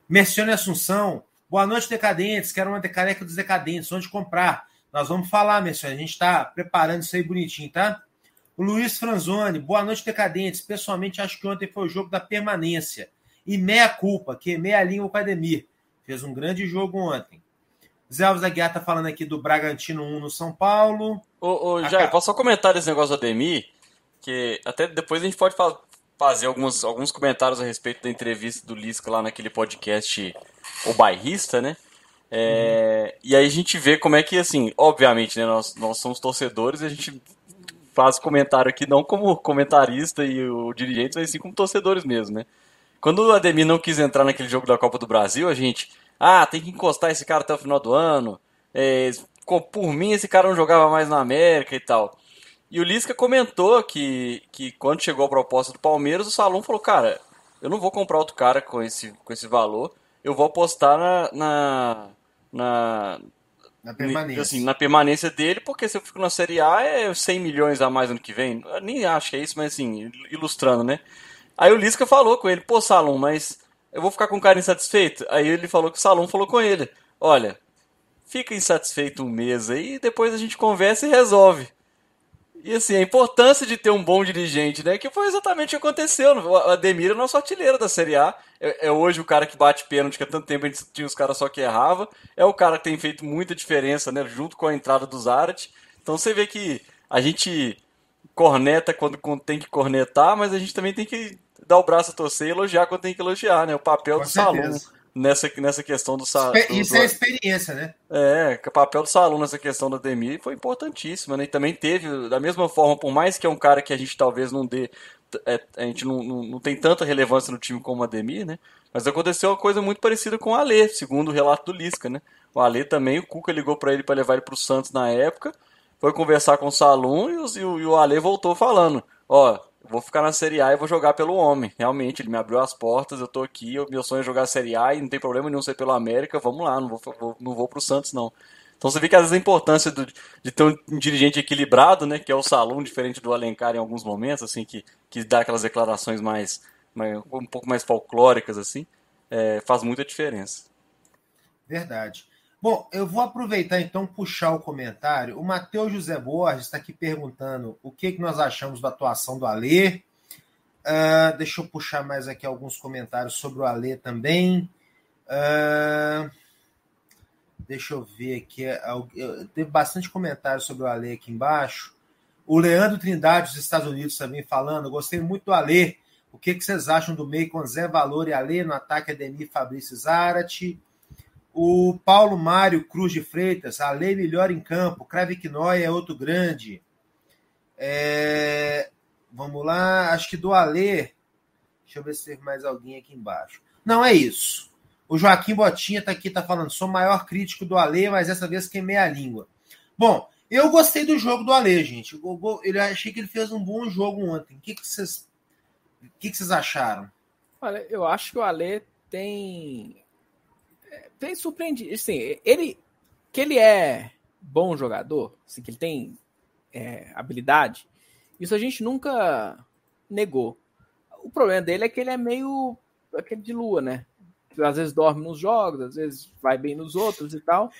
Mercione Assunção. Boa noite, decadentes. Quero uma decareca dos decadentes. Onde comprar? Nós vamos falar, Mercione. A gente está preparando isso aí bonitinho, tá? O Luiz Franzoni. Boa noite, decadentes. Pessoalmente, acho que ontem foi o jogo da permanência. E meia culpa, que meia língua com o Ademir. Fez um grande jogo ontem. Zé Alves Aguiar tá falando aqui do Bragantino 1 no São Paulo. Ô, ô Jair, posso só comentar esse negócio do Ademir? Que até depois a gente pode fazer alguns, alguns comentários a respeito da entrevista do Lisca lá naquele podcast O Bairrista, né? É, uhum. E aí a gente vê como é que, assim, obviamente, né, nós, nós somos torcedores e a gente faz comentário aqui não como comentarista e o dirigente, mas sim como torcedores mesmo, né? Quando o Ademir não quis entrar naquele jogo da Copa do Brasil, a gente ah, tem que encostar esse cara até o final do ano. É, por mim, esse cara não jogava mais na América e tal. E o Lisca comentou que, que quando chegou a proposta do Palmeiras, o Salom falou: Cara, eu não vou comprar outro cara com esse, com esse valor, eu vou apostar na. na, na na permanência. Assim, na permanência dele, porque se eu fico na Série A é 100 milhões a mais ano que vem. Eu nem acho que é isso, mas assim, ilustrando, né? Aí o Lisca falou com ele, pô, Salom, mas eu vou ficar com o cara insatisfeito? Aí ele falou que o Salom falou com ele: Olha, fica insatisfeito um mês aí, depois a gente conversa e resolve. E assim, a importância de ter um bom dirigente, né? Que foi exatamente o que aconteceu. O Ademir é nosso artilheiro da Série A. É, é, hoje o cara que bate pênalti, que há tanto tempo a gente tinha os caras só que errava. É o cara que tem feito muita diferença, né? Junto com a entrada do Zarat. Então você vê que a gente corneta quando tem que cornetar, mas a gente também tem que dar o braço a torcer e elogiar quando tem que elogiar, né? O papel Com do certeza. salão nessa, nessa questão do salão. Isso é experiência, né? É, o papel do salão nessa questão da Demi foi importantíssimo, né? E também teve, da mesma forma, por mais que é um cara que a gente talvez não dê. É, a gente não, não, não, tem tanta relevância no time como a Demi, né? Mas aconteceu uma coisa muito parecida com o Alê, segundo o relato do Lisca, né? O Alê também, o Cuca ligou para ele para levar ele para o Santos na época, foi conversar com o Salum e o, e o Ale voltou falando: Ó, vou ficar na Série A e vou jogar pelo homem. Realmente, ele me abriu as portas, eu tô aqui, meu sonho é jogar a Série A e não tem problema nenhum ser pelo América, vamos lá, não vou, vou não vou pro Santos, não. Então você vê que às vezes a importância do, de ter um dirigente equilibrado, né, que é o Salom, diferente do Alencar em alguns momentos, assim, que, que dá aquelas declarações mais, mais um pouco mais folclóricas, assim, é, faz muita diferença. Verdade. Bom, eu vou aproveitar então puxar o comentário. O Matheus José Borges está aqui perguntando o que, que nós achamos da atuação do Alê. Uh, deixa eu puxar mais aqui alguns comentários sobre o Alê também. Uh, deixa eu ver aqui. Teve bastante comentário sobre o Alê aqui embaixo. O Leandro Trindade dos Estados Unidos também falando. Gostei muito do Alê. O que, que vocês acham do meio com Zé Valor e Alê no ataque Ademir Fabrício Zarate? O Paulo Mário Cruz de Freitas, a lei melhor em campo. Craviquinóia é outro grande. É, vamos lá, acho que do Alê. Deixa eu ver se teve mais alguém aqui embaixo. Não, é isso. O Joaquim Botinha está aqui, está falando. Sou o maior crítico do Alê, mas dessa vez queimei a língua. Bom, eu gostei do jogo do Alê, gente. Eu, achei que ele fez um bom jogo ontem. O que, vocês. O que, que vocês acharam? Olha, eu acho que o Ale tem tem surpreendido, assim, ele que ele é bom jogador, assim, que ele tem é, habilidade, isso a gente nunca negou. O problema dele é que ele é meio aquele de lua, né? Às vezes dorme nos jogos, às vezes vai bem nos outros e tal.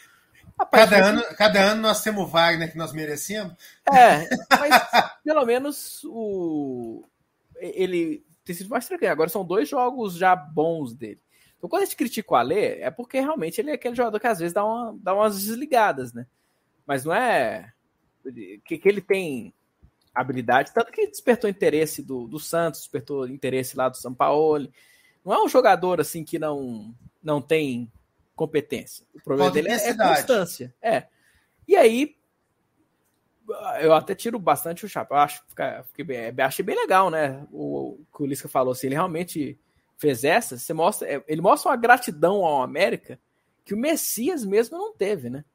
Rapaz, cada, ano, cada ano nós temos o Wagner que nós merecemos. É, mas pelo menos o ele tem sido mais tranquilo. Agora são dois jogos já bons dele. Então, quando a gente critica o Alê, é porque realmente ele é aquele jogador que às vezes dá, uma, dá umas desligadas, né? Mas não é que, que ele tem habilidade, tanto que despertou interesse do, do Santos, despertou interesse lá do São Paulo. Não é um jogador assim que não, não tem competência. O problema dele é, é constância. É. E aí, eu até tiro bastante o chapéu. Eu acho, fiquei, achei bem legal, né? O, o que o Lisca falou, se ele realmente fez essa, você mostra, é, ele mostra uma gratidão ao América que o Messias mesmo não teve, né?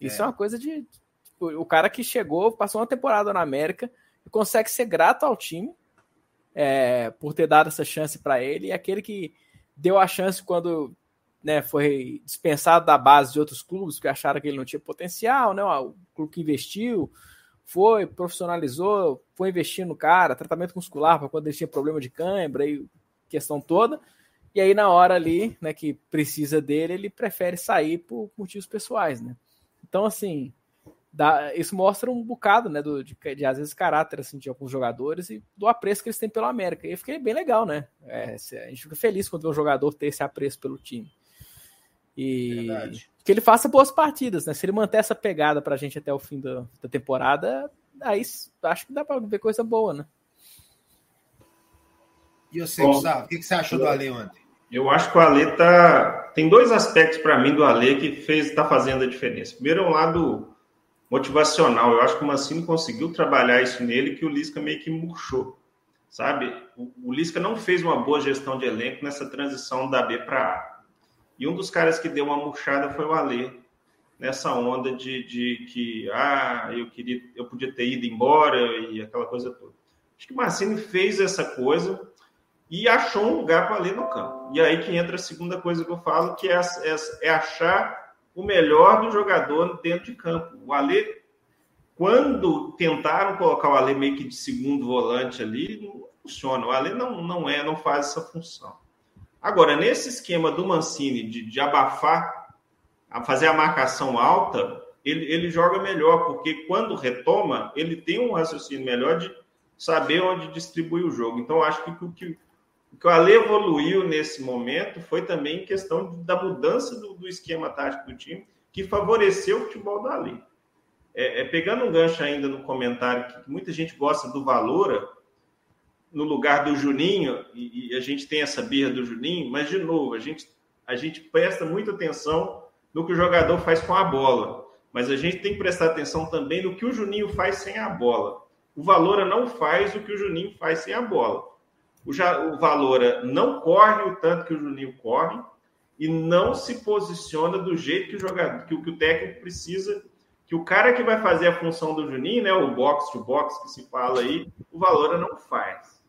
Isso é, é uma coisa de tipo, o cara que chegou, passou uma temporada na América e consegue ser grato ao time é, por ter dado essa chance para ele e aquele que deu a chance quando né, foi dispensado da base de outros clubes que acharam que ele não tinha potencial, né? O clube que investiu, foi, profissionalizou, foi investindo no cara, tratamento muscular para quando ele tinha problema de cãibra e questão toda. E aí, na hora ali, né, que precisa dele, ele prefere sair por motivos pessoais, né? Então, assim, dá, isso mostra um bocado, né, do, de, de, às vezes, caráter, assim, de alguns jogadores e do apreço que eles têm pelo América. E eu fiquei bem legal, né? É, a gente fica feliz quando vê um jogador ter esse apreço pelo time. E Verdade. que ele faça boas partidas, né? Se ele manter essa pegada pra gente até o fim da, da temporada, aí acho que dá pra ver coisa boa, né? E você, Bom, Gustavo, o que, você achou do Ale ontem? Eu acho que o Ale tá. Tem dois aspectos para mim do Ale que fez tá fazendo a diferença. Primeiro é um lado motivacional. Eu acho que o Mancini conseguiu trabalhar isso nele que o Lisca meio que murchou. Sabe? O, o Lisca não fez uma boa gestão de elenco nessa transição da B para A. E um dos caras que deu uma murchada foi o Ale, nessa onda de, de que ah, eu queria, eu podia ter ido embora e aquela coisa toda. Acho que o Mancini fez essa coisa e achou um lugar para ler no campo. E aí que entra a segunda coisa que eu falo, que é, é, é achar o melhor do jogador dentro de campo. O Ale, quando tentaram colocar o Ale meio que de segundo volante ali, não funciona. O Ale não, não é, não faz essa função. Agora, nesse esquema do Mancini de, de abafar, a fazer a marcação alta, ele, ele joga melhor, porque quando retoma, ele tem um raciocínio melhor de saber onde distribuir o jogo. Então, acho que o que, o que o Ale evoluiu nesse momento foi também questão da mudança do, do esquema tático do time, que favoreceu o futebol do Ale. É, é, pegando um gancho ainda no comentário que muita gente gosta do Valora, no lugar do Juninho, e, e, a gente tem essa birra do Juninho, mas, de novo, a gente, a gente presta muita atenção no que o jogador faz com a bola, mas a gente tem que prestar atenção também no que o Juninho faz sem a bola. O Valora não faz o que o Juninho faz sem a bola. O, o Valora não corre o tanto que o Juninho corre e não se posiciona do jeito que o jogador, que, que o técnico precisa, que o cara que vai fazer a função do Juninho, né, o box to box que se fala aí, o Valora não faz.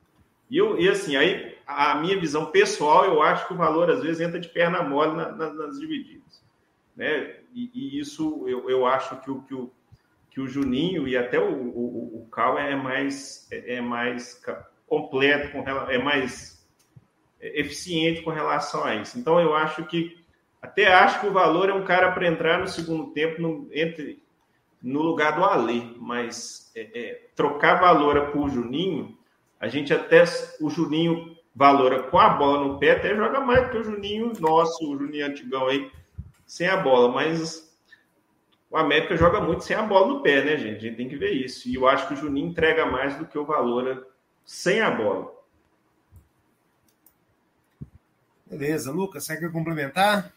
E, eu, e assim, aí a minha visão pessoal, eu acho que o valor às vezes entra de perna mole na, na, nas divididas. Né? E, e, isso eu, eu acho que o, que, o, que o Juninho e até o, o, o Cal é mais, é, é mais completo, com, é mais eficiente com relação a isso. Então, eu acho que, até acho que o valor é um cara para entrar no segundo tempo no, entre, no lugar do Alê, mas é, é, trocar valor por Juninho, a gente até, o Juninho valora com a bola no pé, até joga mais que o Juninho nosso, o Juninho antigão aí, sem a bola, mas o América joga muito sem a bola no pé, né, gente? A gente tem que ver isso. E eu acho que o Juninho entrega mais do que o Valora sem a bola. Beleza, Lucas, você quer complementar?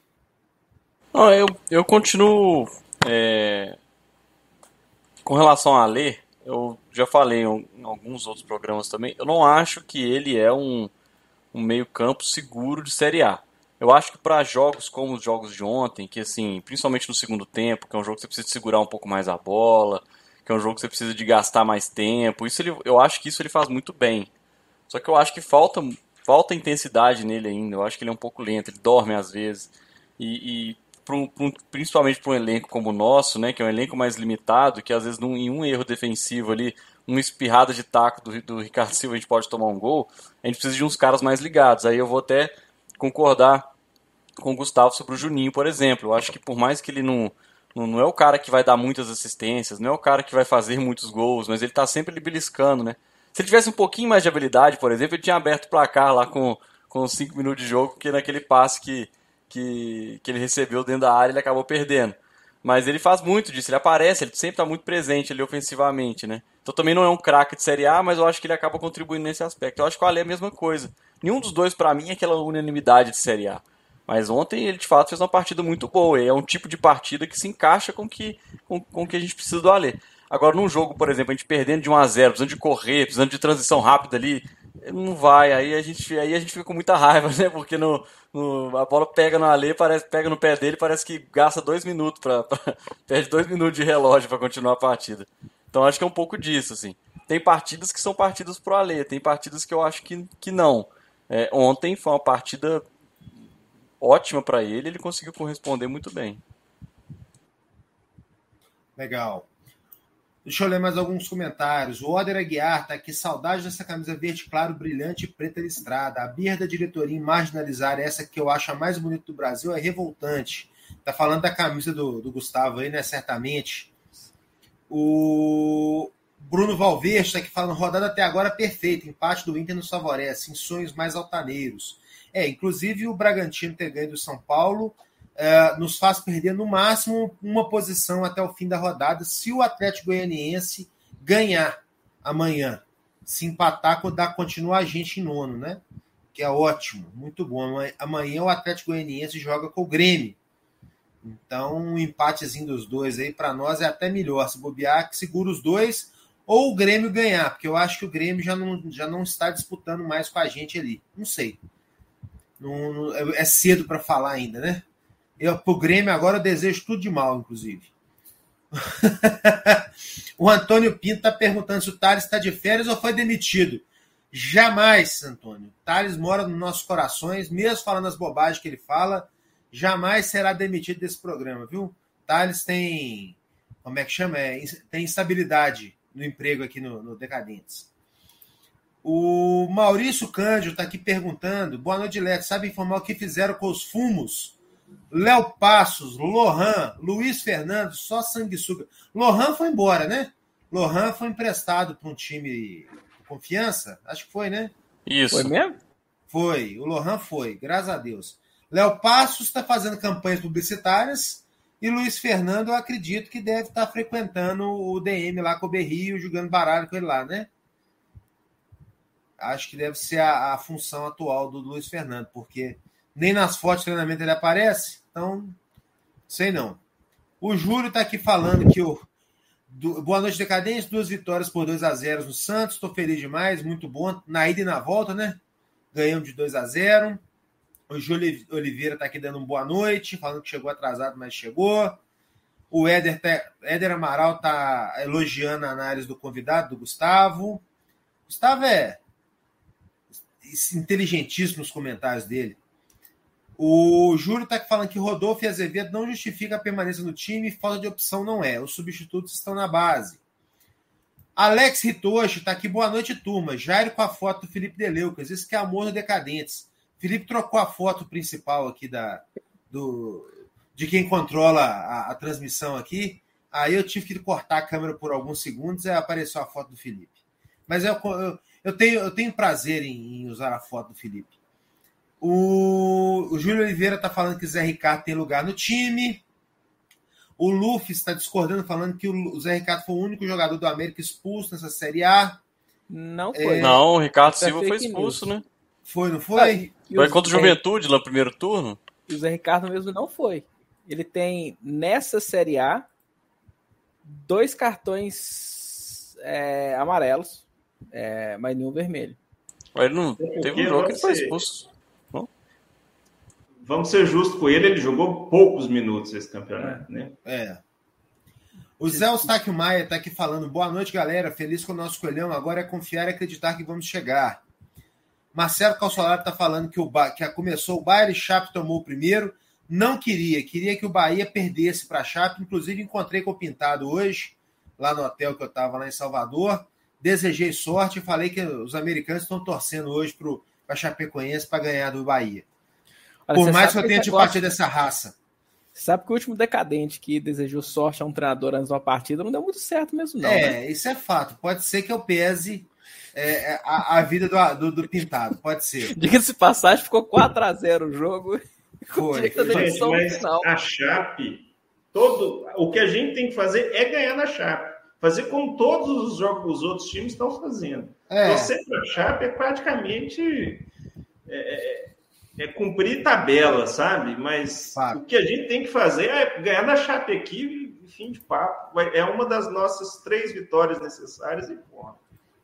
Não, eu, eu continuo é, com relação a ler. Eu já falei em, em alguns outros programas também. Eu não acho que ele é um, um meio-campo seguro de Série A. Eu acho que para jogos como os jogos de ontem, que assim, principalmente no segundo tempo, que é um jogo que você precisa segurar um pouco mais a bola, que é um jogo que você precisa de gastar mais tempo. Isso ele, eu acho que isso ele faz muito bem. Só que eu acho que falta falta intensidade nele ainda. Eu acho que ele é um pouco lento, ele dorme às vezes. E, e principalmente para um elenco como o nosso, né, que é um elenco mais limitado, que às vezes num, em um erro defensivo ali, uma espirrada de taco do, do Ricardo Silva a gente pode tomar um gol, a gente precisa de uns caras mais ligados. Aí eu vou até concordar com o Gustavo sobre o Juninho, por exemplo. Eu acho que por mais que ele não, não, não é o cara que vai dar muitas assistências, não é o cara que vai fazer muitos gols, mas ele tá sempre ali beliscando, né? Se ele tivesse um pouquinho mais de habilidade, por exemplo, ele tinha aberto o placar lá com, com 5 minutos de jogo, que naquele passe que, que, que ele recebeu dentro da área ele acabou perdendo. Mas ele faz muito disso, ele aparece, ele sempre está muito presente ali ofensivamente, né? Então também não é um craque de Série A, mas eu acho que ele acaba contribuindo nesse aspecto. Eu acho que o Ale é a mesma coisa. Nenhum dos dois, para mim, é aquela unanimidade de Série A. Mas ontem ele de fato fez uma partida muito boa. E é um tipo de partida que se encaixa com que, com, com que a gente precisa do Alê. Agora, num jogo, por exemplo, a gente perdendo de 1 a 0 precisando de correr, precisando de transição rápida ali, não vai. Aí a gente, aí a gente fica com muita raiva, né? Porque no, no a bola pega no Alê, parece, pega no pé dele, parece que gasta dois minutos para perde dois minutos de relógio para continuar a partida. Então acho que é um pouco disso, assim. Tem partidas que são partidas pro Alê, tem partidas que eu acho que, que não. É, ontem foi uma partida ótima para ele, ele conseguiu corresponder muito bem. Legal. Deixa eu ler mais alguns comentários. O Oder Aguiar tá aqui. Saudade dessa camisa verde claro, brilhante e preta listrada. A birra da diretoria em marginalizar essa que eu acho a mais bonita do Brasil é revoltante. Tá falando da camisa do, do Gustavo aí, né? Certamente. O Bruno Valverde está aqui falando rodada até agora perfeita. Empate do Inter nos favorece. Em sonhos mais altaneiros. É, inclusive o Bragantino ter ganho do São Paulo é, nos faz perder no máximo uma posição até o fim da rodada. Se o Atlético Goianiense ganhar amanhã, se empatar, dá, continua a gente em nono, né? Que é ótimo, muito bom. Amanhã o Atlético Goianiense joga com o Grêmio. Então, um empatezinho dos dois aí para nós é até melhor. Se bobear, que segura os dois, ou o Grêmio ganhar, porque eu acho que o Grêmio já não, já não está disputando mais com a gente ali. Não sei. Não, não, é cedo para falar ainda, né? Eu, pro Grêmio agora eu desejo tudo de mal, inclusive. o Antônio Pinto está perguntando se o Thales está de férias ou foi demitido. Jamais, Antônio. Thales mora nos nossos corações, mesmo falando as bobagens que ele fala, jamais será demitido desse programa, viu? Thales tem. Como é que chama? É, tem instabilidade no emprego aqui no, no Decadentes. O Maurício Cândido está aqui perguntando. Boa noite, Leto. Sabe informar o que fizeram com os fumos? Léo Passos, Lohan, Luiz Fernando, só sanguessuga. Lohan foi embora, né? Lohan foi emprestado para um time de confiança? Acho que foi, né? Isso. Foi mesmo? Foi. O Lohan foi, graças a Deus. Léo Passos está fazendo campanhas publicitárias e Luiz Fernando, eu acredito que deve estar tá frequentando o DM lá com o Berrio, jogando baralho com ele lá, né? Acho que deve ser a, a, função atual do Luiz Fernando, porque nem nas fotos de treinamento ele aparece, então sei não. O Júlio está aqui falando que o do, boa noite, Decadente. Duas vitórias por 2 a 0 no Santos. Estou feliz demais, muito bom. Na ida e na volta, né? Ganhamos de 2 a 0 O Júlio Oliveira está aqui dando uma boa noite, falando que chegou atrasado, mas chegou. O Éder, tá, Éder Amaral está elogiando a análise do convidado, do Gustavo. Gustavo é inteligentíssimo nos comentários dele. O Júlio está falando que Rodolfo e Azevedo não justifica a permanência no time, falta de opção não é. Os substitutos estão na base. Alex Ritoshi está aqui, boa noite, turma. Jairo com a foto do Felipe Deleucas. Isso que é amor no Decadentes. Felipe trocou a foto principal aqui da, do, de quem controla a, a transmissão aqui. Aí eu tive que cortar a câmera por alguns segundos e apareceu a foto do Felipe. Mas eu, eu, eu tenho, eu tenho prazer em, em usar a foto do Felipe. O, o Júlio Oliveira está falando que o Zé Ricardo tem lugar no time. O Luffy está discordando, falando que o Zé Ricardo foi o único jogador do América expulso nessa Série A. Não foi. É... Não, o Ricardo é Silva foi expulso, news. né? Foi, não foi? Ah, foi contra o Juventude lá no primeiro turno? E o Zé Ricardo mesmo não foi. Ele tem, nessa Série A, dois cartões é, amarelos é, mas nenhum vermelho. Ele não teve um jogo que ele foi expulso. Vamos ser justos com ele, ele jogou poucos minutos esse campeonato, né? É. O Zé Eustáquio Maia está aqui falando. Boa noite, galera. Feliz com o nosso coelhão. Agora é confiar e acreditar que vamos chegar. Marcelo Calçolaro está falando que, o ba... que começou o Bayern e Chape tomou o primeiro. Não queria, queria que o Bahia perdesse para a Chape. Inclusive, encontrei com o Pintado hoje, lá no hotel que eu estava lá em Salvador. Desejei sorte e falei que os americanos estão torcendo hoje para a Chapecoense para ganhar do Bahia. Olha, Por mais que eu tenha de partir dessa raça. Você sabe que o último decadente que desejou sorte a um treinador antes de uma partida não deu muito certo mesmo, não. É, né? isso é fato. Pode ser que eu pese é, é a, a, vida do, do, do, Pintado, pode ser. Diga-se passagem, ficou 4 a 0 o jogo. Foi. Gente, mas a Chape, todo, o que a gente tem que fazer é ganhar na Chape. Fazer como todos os jogos os outros times estão fazendo. É. Você para a Chape é praticamente é, é, é, cumprir tabela, sabe? Mas o que a gente tem que fazer é ganhar na Chape aqui e fim de papo. É uma das nossas três vitórias necessárias e porra.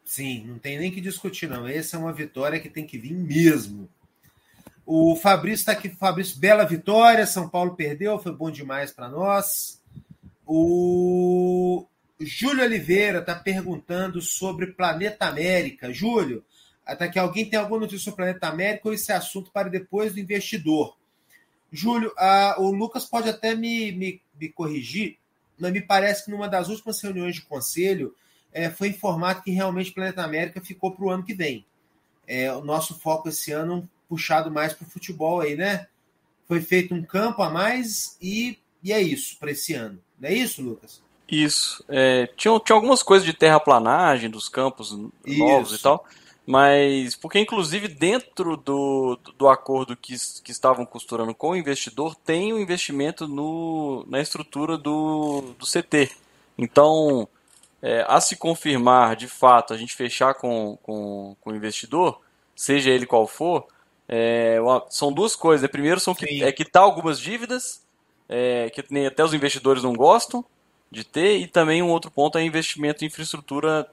Sim, não tem nem que discutir, não. Essa é uma vitória que tem que vir mesmo. O Fabrício está aqui. Fabrício, bela vitória. São Paulo perdeu, foi bom demais para nós. O Júlio Oliveira está perguntando sobre Planeta América. Júlio, até que alguém tem alguma notícia sobre Planeta América ou esse assunto para depois do investidor? Júlio, a, o Lucas pode até me, me, me, corrigir, mas me parece que numa das últimas reuniões de conselho é, foi informado que realmente Planeta América ficou para o ano que vem. É, o nosso foco esse ano puxado mais para o futebol aí, né? Foi feito um campo a mais e, e é isso para esse ano. Não é isso, Lucas? Isso. É, tinha, tinha algumas coisas de terraplanagem dos campos novos isso. e tal. Mas, porque inclusive dentro do, do acordo que, que estavam costurando com o investidor, tem o um investimento no, na estrutura do, do CT. Então, é, a se confirmar de fato, a gente fechar com, com, com o investidor, seja ele qual for, é, são duas coisas. Primeiro, são que, é quitar algumas dívidas, é, que nem até os investidores não gostam de ter, e também um outro ponto é investimento em infraestrutura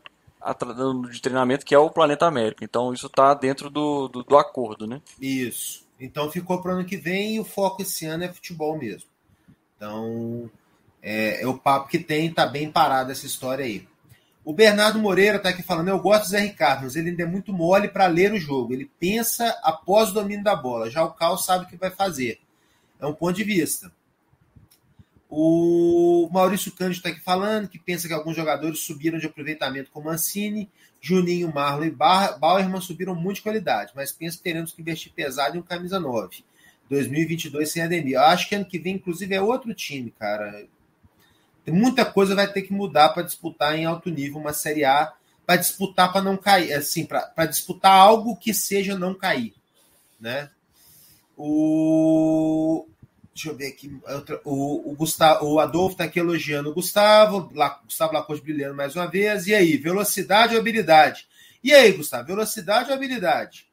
de treinamento, que é o Planeta América. Então isso está dentro do, do, do, acordo, né? Isso. Então ficou para o ano que vem e o foco esse ano é futebol mesmo. Então é, é o papo que tem, está bem parado essa história aí. O Bernardo Moreira está aqui falando: eu gosto do Zé Ricardo, mas ele ainda é muito mole para ler o jogo. Ele pensa após o domínio da bola. Já o Cal sabe o que vai fazer. É um ponto de vista. O Maurício Cândido está aqui falando que pensa que alguns jogadores subiram de aproveitamento como Mancini, Juninho, Marlon e Bauerman subiram muito de qualidade, mas pensa que teremos que investir pesado em um camisa 9. 2022 sem Ademir. Eu acho que ano que vem, inclusive, é outro time, cara. Muita coisa vai ter que mudar para disputar em alto nível uma Série A, para disputar para não cair, assim, para disputar algo que seja não cair, né? O Deixa eu ver aqui. O, o, Gustavo, o Adolfo está aqui elogiando o Gustavo. Gustavo Lacoste brilhando mais uma vez. E aí, velocidade ou habilidade? E aí, Gustavo, velocidade ou habilidade?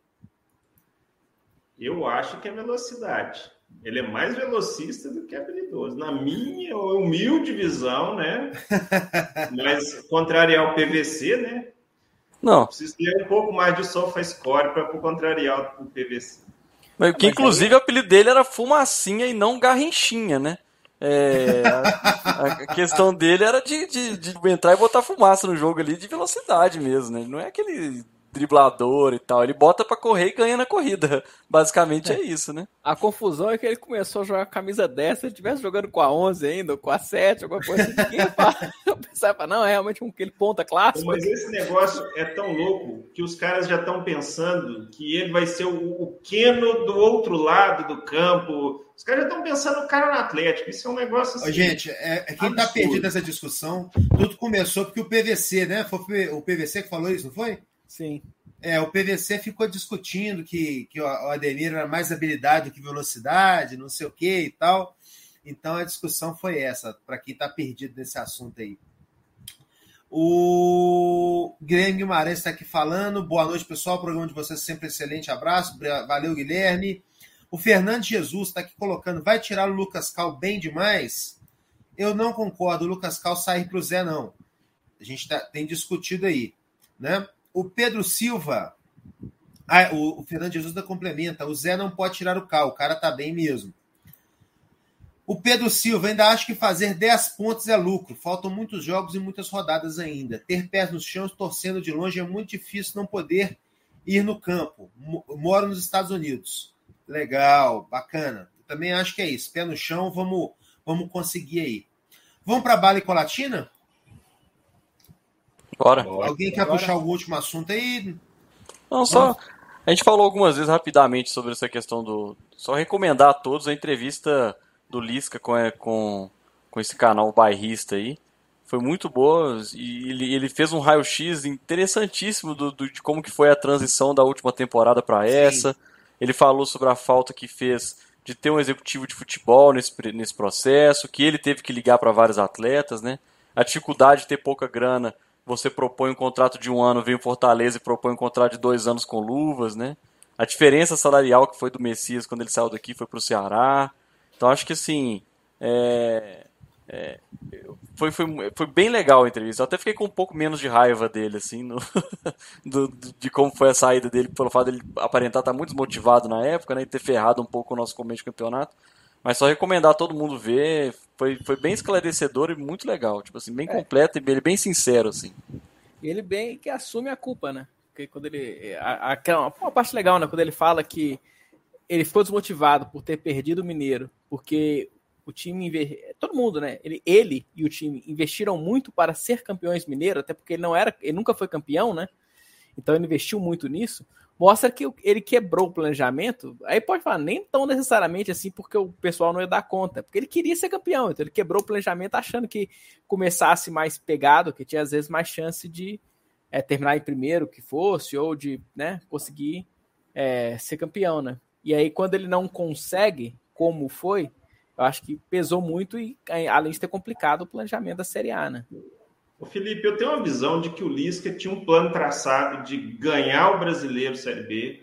Eu acho que é velocidade. Ele é mais velocista do que habilidoso. Na minha humilde visão, né? Mas contrariar o PVC, né? Não. Preciso ter um pouco mais de sofa score para contrariar o PVC. Mas, que inclusive aí... o apelido dele era Fumacinha e não Garrinchinha, né? É, a, a, questão dele era de, de, de, entrar e botar fumaça no jogo ali de velocidade mesmo, né? Não é aquele driblador e tal. Ele bota para correr e ganha na corrida. Basicamente é. é. isso, né? A confusão é que ele começou a jogar camisa 10, se ele estivesse jogando com a 11 ainda, ou com a 7, alguma coisa assim, ninguém eu pensava, não, é realmente um aquele ponta clássico. Mas esse negócio é tão louco que os caras já estão pensando que ele vai ser o, o Keno do outro lado do campo. Os caras já estão pensando no cara no Atlético. Isso é um negócio assim. Gente, é, é quem está perdido nessa discussão, tudo começou porque o PVC, né? Foi o PVC que falou isso, não foi? Sim. É, o PVC ficou discutindo que, que o Ademir era mais habilidade do que velocidade, não sei o que e tal. Então a discussão foi essa, para quem está perdido nesse assunto aí. O Guilherme Guimarães está aqui falando. Boa noite, pessoal. O programa de vocês é sempre excelente. Abraço. Valeu, Guilherme. O Fernando Jesus está aqui colocando. Vai tirar o Lucas Cal bem demais? Eu não concordo. O Lucas Cal sair para o Zé, não. A gente tá, tem discutido aí. Né? O Pedro Silva. Ah, o, Fernando Jesus da complementa. O Zé não pode tirar o cal, o cara tá bem mesmo. O Pedro Silva, ainda acho que fazer 10 pontos é lucro. Faltam muitos jogos e muitas rodadas ainda. Ter pés no chão, torcendo de longe, é muito difícil não poder ir no campo. Moro nos Estados Unidos. Legal, bacana. Também acho que é isso. Pé no chão, vamos, vamos conseguir aí. Vamos para a Bala e Colatina? Bora. Alguém quer puxar o último assunto aí? Não, só. A gente falou algumas vezes rapidamente sobre essa questão do. Só recomendar a todos a entrevista do Lisca com, com, com esse canal bairrista aí. Foi muito boa e ele, ele fez um raio-x interessantíssimo do, do, de como que foi a transição da última temporada para essa. Ele falou sobre a falta que fez de ter um executivo de futebol nesse, nesse processo, que ele teve que ligar para vários atletas, né? A dificuldade de ter pouca grana você propõe um contrato de um ano, vem o Fortaleza e propõe um contrato de dois anos com luvas, né? A diferença salarial que foi do Messias quando ele saiu daqui foi para o Ceará. Então acho que assim é, é, foi, foi, foi bem legal a entrevista. Eu até fiquei com um pouco menos de raiva dele, assim, no, do, de como foi a saída dele, pelo fato dele aparentar estar muito desmotivado na época, né? E ter ferrado um pouco o nosso começo de campeonato. Mas só recomendar todo mundo ver. Foi, foi bem esclarecedor e muito legal. Tipo assim, bem é. completo e bem sincero, assim. Ele bem que assume a culpa, né? Porque quando ele. Aquela, uma parte legal, né? Quando ele fala que ele ficou desmotivado por ter perdido o Mineiro, porque o time todo mundo, né? Ele, ele e o time investiram muito para ser campeões mineiros, até porque ele não era, ele nunca foi campeão, né? Então ele investiu muito nisso mostra que ele quebrou o planejamento. Aí pode falar, nem tão necessariamente assim, porque o pessoal não ia dar conta, porque ele queria ser campeão, então ele quebrou o planejamento achando que começasse mais pegado, que tinha às vezes mais chance de é, terminar em primeiro que fosse, ou de né, conseguir é, ser campeão, né? E aí, quando ele não consegue, como foi, eu acho que pesou muito e além de ter complicado o planejamento da Série A, né? Ô Felipe, eu tenho uma visão de que o Lisca tinha um plano traçado de ganhar o brasileiro Série B,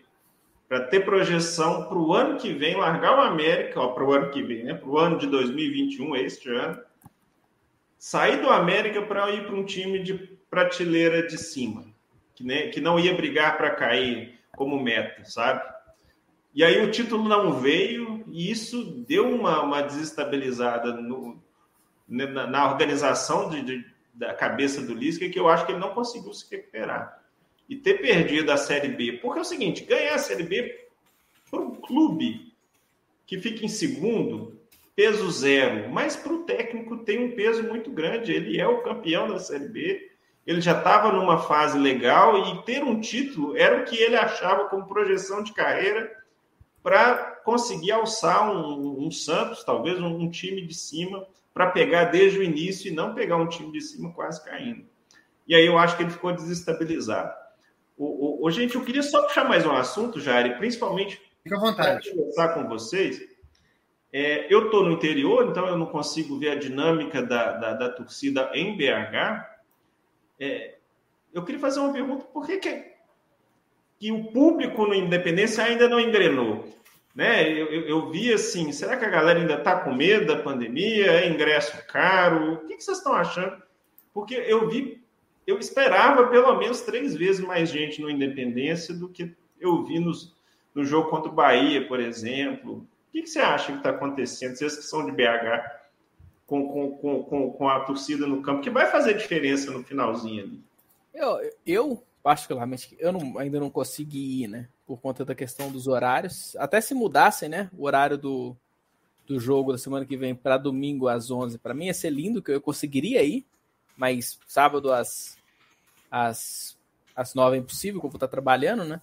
para ter projeção para o ano que vem, largar o América, para o ano que vem, né? Para o ano de 2021, este ano, sair do América para ir para um time de prateleira de cima, que, né, que não ia brigar para cair como meta, sabe? E aí o título não veio e isso deu uma, uma desestabilizada no, né, na, na organização de, de da cabeça do Lisca que eu acho que ele não conseguiu se recuperar. E ter perdido a Série B. Porque é o seguinte, ganhar a Série B para um clube que fica em segundo, peso zero. Mas para o técnico tem um peso muito grande. Ele é o campeão da Série B. Ele já estava numa fase legal e ter um título era o que ele achava como projeção de carreira para conseguir alçar um, um Santos, talvez um, um time de cima para pegar desde o início e não pegar um time de cima quase caindo. E aí eu acho que ele ficou desestabilizado. O, o, o gente, eu queria só puxar mais um assunto, Jair, principalmente para conversar com vocês. É, eu estou no interior, então eu não consigo ver a dinâmica da, da, da torcida em BH. É, eu queria fazer uma pergunta: por que, que, que o público no Independência ainda não engrenou? Né? Eu, eu, eu, vi assim, será que a galera ainda está com medo da pandemia? É ingresso caro? O que, que vocês estão achando? Porque eu vi, eu esperava pelo menos três vezes mais gente no Independência do que eu vi nos, no jogo contra o Bahia, por exemplo. O que, que você acha que está acontecendo? Vocês que são de BH com, com, com, com a torcida no campo, que vai fazer diferença no finalzinho ali. Eu, eu particularmente, eu não, ainda não consegui ir, né? Por conta da questão dos horários. Até se mudassem, né? O horário do, do jogo da semana que vem para domingo às 11, para mim ia ser lindo, que eu conseguiria ir, mas sábado às, às, às 9 é impossível, que eu vou estar trabalhando, né?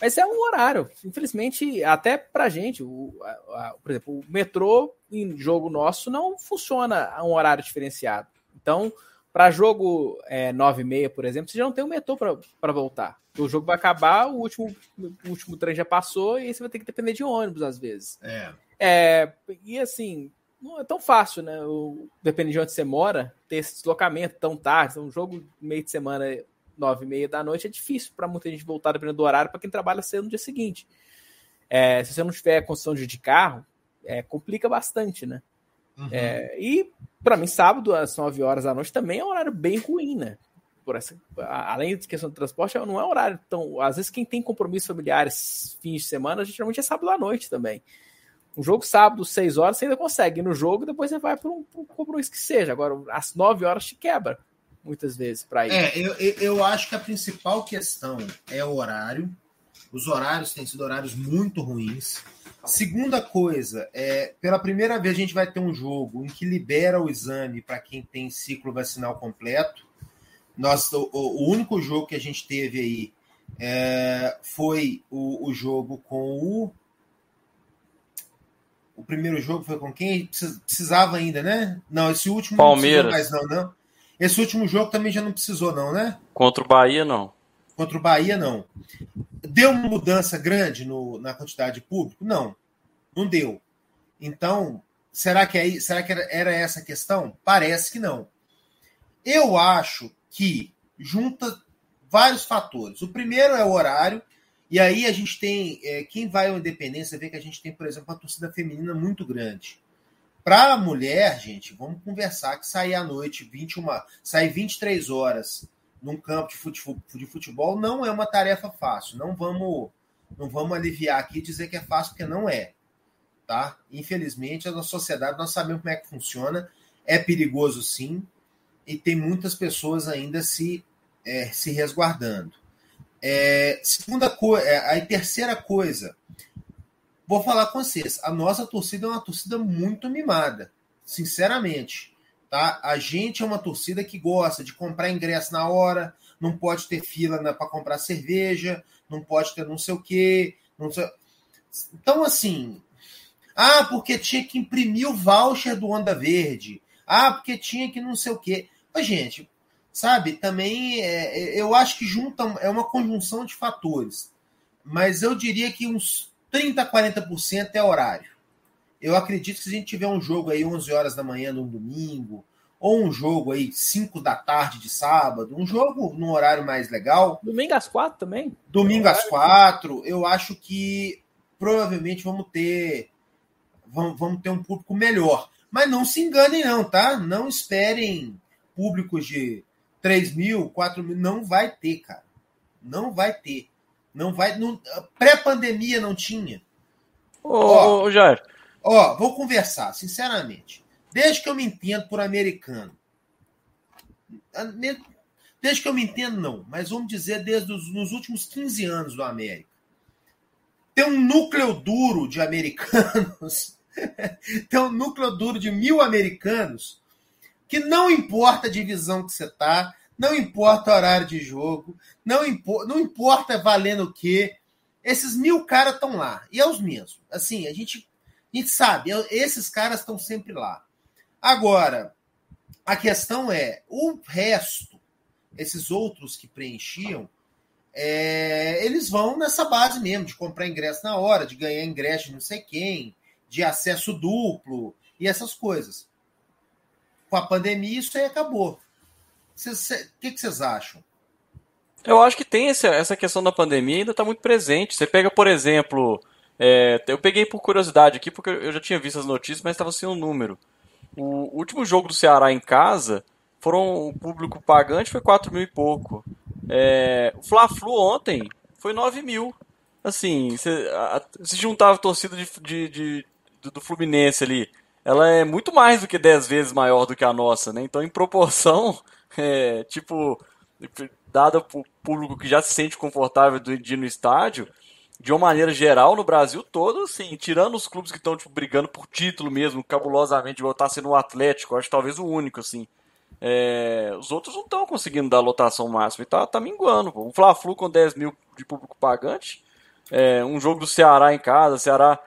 Mas é um horário, infelizmente, até pra gente, o, a, a, por exemplo, o metrô em jogo nosso não funciona a um horário diferenciado. Então, para jogo é, 9 e meia, por exemplo, você já não tem um metrô para voltar. O jogo vai acabar, o último, o último trem já passou e você vai ter que depender de ônibus às vezes. É. é e assim, não é tão fácil, né? O, dependendo de onde você mora, ter esse deslocamento tão tarde. Um jogo meio de semana, 9 e meia da noite, é difícil para muita gente voltar dependendo do horário para quem trabalha cedo no dia seguinte. É, se você não tiver condição de de carro, é, complica bastante, né? Uhum. É, e para mim, sábado às 9 horas da noite também é um horário bem ruim, né? Por essa, além de questão de transporte, não é um horário tão. Às vezes, quem tem compromissos familiares fins de semana, geralmente é sábado à noite também. Um jogo sábado, 6 horas, você ainda consegue ir no jogo, depois você vai para um, um, compromisso que seja. Agora, às 9 horas te quebra, muitas vezes, para ir. É, eu, eu acho que a principal questão é o horário. Os horários têm sido horários muito ruins. Segunda coisa, é, pela primeira vez a gente vai ter um jogo em que libera o exame para quem tem ciclo vacinal completo. Nós, o, o, único jogo que a gente teve aí é, foi o, o, jogo com o. O primeiro jogo foi com quem? Precisava ainda, né? Não, esse último Palmeiras. não precisou mais, não, não. Esse último jogo também já não precisou, não, né? Contra o Bahia, não. Contra o Bahia, não. Deu uma mudança grande no, na quantidade de público? Não, não deu. Então, será que, é, será que era, essa a questão? Parece que não. Eu acho que junta vários fatores. O primeiro é o horário, e aí a gente tem. É, quem vai ao Independência vê que a gente tem, por exemplo, uma torcida feminina muito grande. Para a mulher, gente, vamos conversar que sair à noite 21, sair 23 horas num campo de futebol, de futebol não é uma tarefa fácil. Não vamos, não vamos aliviar aqui e dizer que é fácil, porque não é. Tá? Infelizmente, a nossa sociedade, nós sabemos como é que funciona. É perigoso sim, e tem muitas pessoas ainda se, é, se resguardando. É, segunda coisa, é, a terceira coisa, vou falar com vocês. A nossa torcida é uma torcida muito mimada, sinceramente. Tá? A gente é uma torcida que gosta de comprar ingresso na hora, não pode ter fila para comprar cerveja, não pode ter não sei o quê. Sei... Então, assim. Ah, porque tinha que imprimir o voucher do Onda Verde. Ah, porque tinha que não sei o quê. Mas, gente, sabe, também é, é eu acho que junta, é uma conjunção de fatores. Mas eu diria que uns 30, 40% é horário. Eu acredito que se a gente tiver um jogo aí 11 horas da manhã no domingo, ou um jogo aí 5 da tarde de sábado, um jogo num horário mais legal. Domingo às 4 também? Domingo às 4, eu acho que provavelmente vamos ter vamos, vamos ter um público melhor. Mas não se enganem não, tá? Não esperem públicos de 3 mil, 4 mil, não vai ter, cara. Não vai ter. Não vai. Pré-pandemia não tinha. Ô, ó, ô Jair, Ó, vou conversar, sinceramente. Desde que eu me entendo por americano. Desde que eu me entendo, não. Mas vamos dizer, desde os nos últimos 15 anos do América. Tem um núcleo duro de americanos. tem um núcleo duro de mil americanos que não importa a divisão que você tá, não importa o horário de jogo, não, impo não importa valendo o quê. Esses mil caras estão lá. E é os mesmos. Assim, a gente a gente sabe, esses caras estão sempre lá. Agora, a questão é, o resto, esses outros que preenchiam, é, eles vão nessa base mesmo, de comprar ingresso na hora, de ganhar ingresso de não sei quem, de acesso duplo e essas coisas. Com a pandemia, isso aí acabou. O que, vocês acham? Eu acho que tem essa questão da pandemia ainda está muito presente. Você pega, por exemplo, é, eu peguei por curiosidade aqui, porque eu já tinha visto as notícias, mas estava sem o um número. O último jogo do Ceará em casa, foram o público pagante foi 4 mil e pouco. É, o Fla-Flu ontem foi 9 mil. Assim, se, a, se juntava a torcida de, de, de, do Fluminense ali, ela é muito mais do que 10 vezes maior do que a nossa, né? Então, em proporção, é, tipo, dado o público que já se sente confortável de ir no estádio, de uma maneira geral, no Brasil todo, assim, tirando os clubes que estão tipo, brigando por título mesmo, cabulosamente, igual tá sendo o Atlético, acho talvez o único, assim. É, os outros não estão conseguindo dar lotação máxima e tá, tá minguando. Pô. Um Fla-Flu com 10 mil de público pagante, é, um jogo do Ceará em casa, Ceará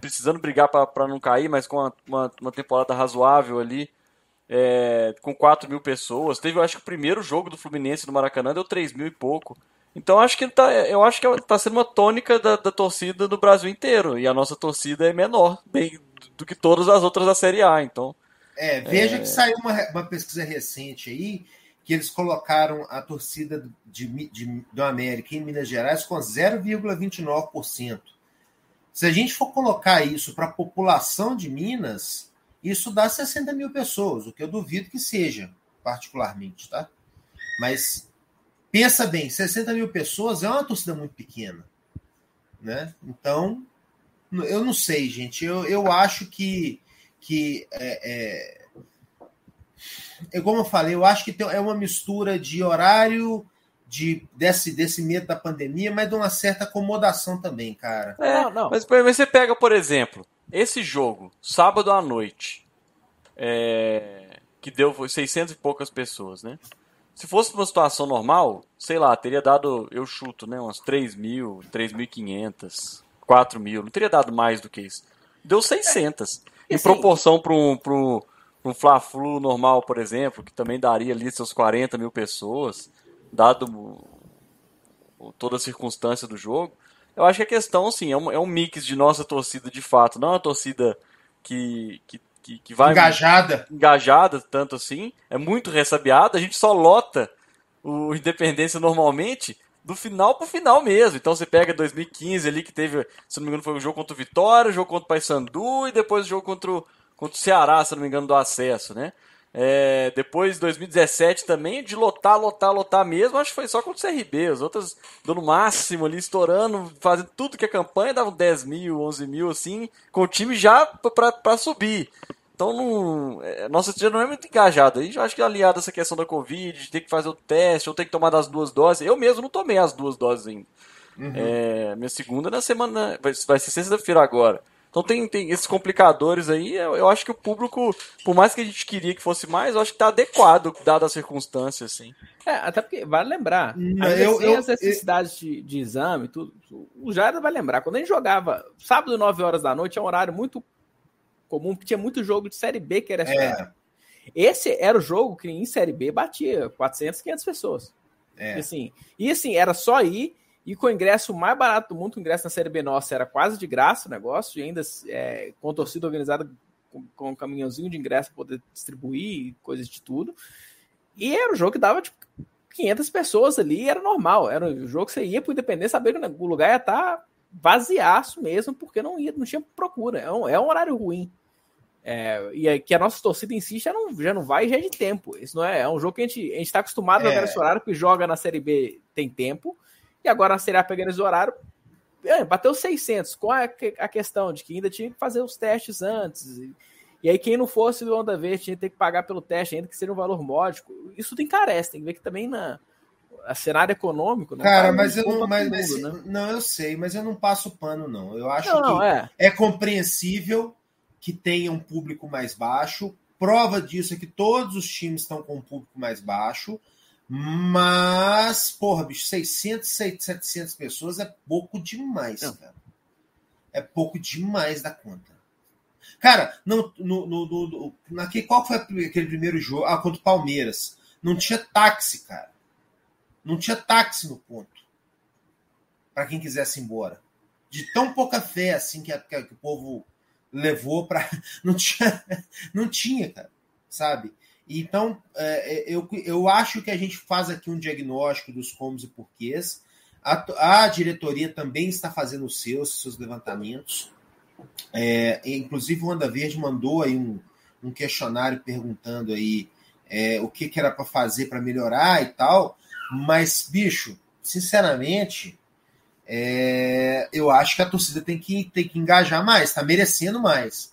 precisando brigar para não cair, mas com uma, uma, uma temporada razoável ali, é, com 4 mil pessoas. Teve, eu acho que o primeiro jogo do Fluminense no Maracanã deu 3 mil e pouco. Então acho que tá, eu acho que está sendo uma tônica da, da, torcida do Brasil inteiro. E a nossa torcida é menor bem, do que todas as outras da Série A. Então. É, veja é... que saiu uma, uma pesquisa recente aí que eles colocaram a torcida de, de, do América em Minas Gerais com 0,29%. Se a gente for colocar isso para a população de Minas, isso dá 60 mil pessoas, o que eu duvido que seja, particularmente, tá? Mas pensa bem, 60 mil pessoas é uma torcida muito pequena. Né? Então, eu não sei, gente. Eu, eu acho que, que é, é, é, como eu falei, eu acho que é uma mistura de horário, de desse, desse medo da pandemia, mas de uma certa acomodação também, cara. É, Não, não. Mas, mas você pega, por exemplo, esse jogo, sábado à noite, é, que deu foi 600 e poucas pessoas, né? Se fosse uma situação normal, sei lá, teria dado, eu chuto, né, umas 3 mil, 3.500, 4 mil, não teria dado mais do que isso. Deu 600. E Em assim- proporção para um, pra um, pra um Fla-Flu normal, por exemplo, que também daria ali seus 40 mil pessoas, dado toda a circunstância do jogo, eu acho que a questão, assim, é um, é um mix de nossa torcida de fato, não é uma torcida que, que, que, que vai Engajada. engajada tanto assim, é muito ressabiada, a gente só lota o Independência normalmente do final pro final mesmo. Então você pega 2015 ali que teve, se não me engano, foi o jogo contra o Vitória, o jogo contra o Paysandu e depois o jogo contra o, contra o Ceará, se não me engano, do acesso, né? É, depois 2017 também, de lotar, lotar, lotar mesmo, acho que foi só contra o CRB, as outras dando máximo ali, estourando, fazendo tudo que a campanha, davam 10 mil, 11 mil, assim, com o time já pra subir. Então, não, é, nossa já não é muito engajado. Aí eu acho que aliado a essa questão da Covid, de ter que fazer o teste, ou ter que tomar das duas doses. Eu mesmo não tomei as duas doses ainda. É, minha segunda na semana. Vai, vai ser sexta-feira agora. Então tem, tem esses complicadores aí. Eu, eu acho que o público, por mais que a gente queria que fosse mais, eu acho que tá adequado, dado as circunstâncias, assim. É, até porque vale lembrar, eu- sem eu- as necessidades de, de exame e tudo, o Jair vai lembrar, quando a gente jogava sábado, 9 horas da noite, é um horário muito comum, porque tinha muito jogo de Série B que era É, Esse era o jogo que em Série B batia 400, 500 pessoas. é. E assim, e assim, era só ir, e com o ingresso mais barato do mundo, o ingresso na Série B nossa era quase de graça o negócio, e ainda é, com torcida organizada com, com um caminhãozinho de ingresso para poder distribuir, coisas de tudo. E era um jogo que dava tipo 500 pessoas ali, era normal. Era um jogo que você ia para o Independência, sabendo que o lugar ia estar vaziaço mesmo, porque não ia, não tinha procura. É um, é um horário ruim. É, e aí que a nossa torcida em si já não, já não vai já é de tempo. Isso não é, é um jogo que a gente, a gente tá acostumado a jogar É. nesse horário, que joga na Série B tem tempo, e agora na Série A pegando esse horário, é, bateu 600, com a, a questão de que ainda tinha que fazer os testes antes. E, e aí quem não fosse do Onda Verde tinha que ter que pagar pelo teste, ainda que seja um valor módico. Isso tudo encarece, tem que ver que também na a cenário econômico. não Cara, tá mas eu não. Mas, todo mas- mundo, né? Não, eu sei, mas eu não passo pano, não. Eu acho Não, que não, é. é compreensível que tenha um público mais baixo. Prova disso é que todos os times estão com um público mais baixo. Mas, porra, bicho, 600, 700 pessoas é pouco demais, Não. cara. É pouco demais da conta. Cara, no, no, no, no- naquele, qual foi aquele primeiro jogo? Ah, contra o Palmeiras. Não tinha táxi, cara. Não tinha táxi no ponto. Para quem quisesse ir embora. De tão pouca fé assim que, a- que a- que o povo levou para não tinha não tinha cara sabe? Então é, é, eu, eu acho que a gente faz aqui um diagnóstico dos comos e porquês. A, a diretoria também está fazendo os seus seus levantamentos. É, inclusive o Anda Verde mandou aí um, um questionário perguntando aí é, o que, que era para fazer para melhorar e tal. Mas bicho sinceramente é, eu acho que a torcida tem que, tem que engajar mais, está merecendo mais.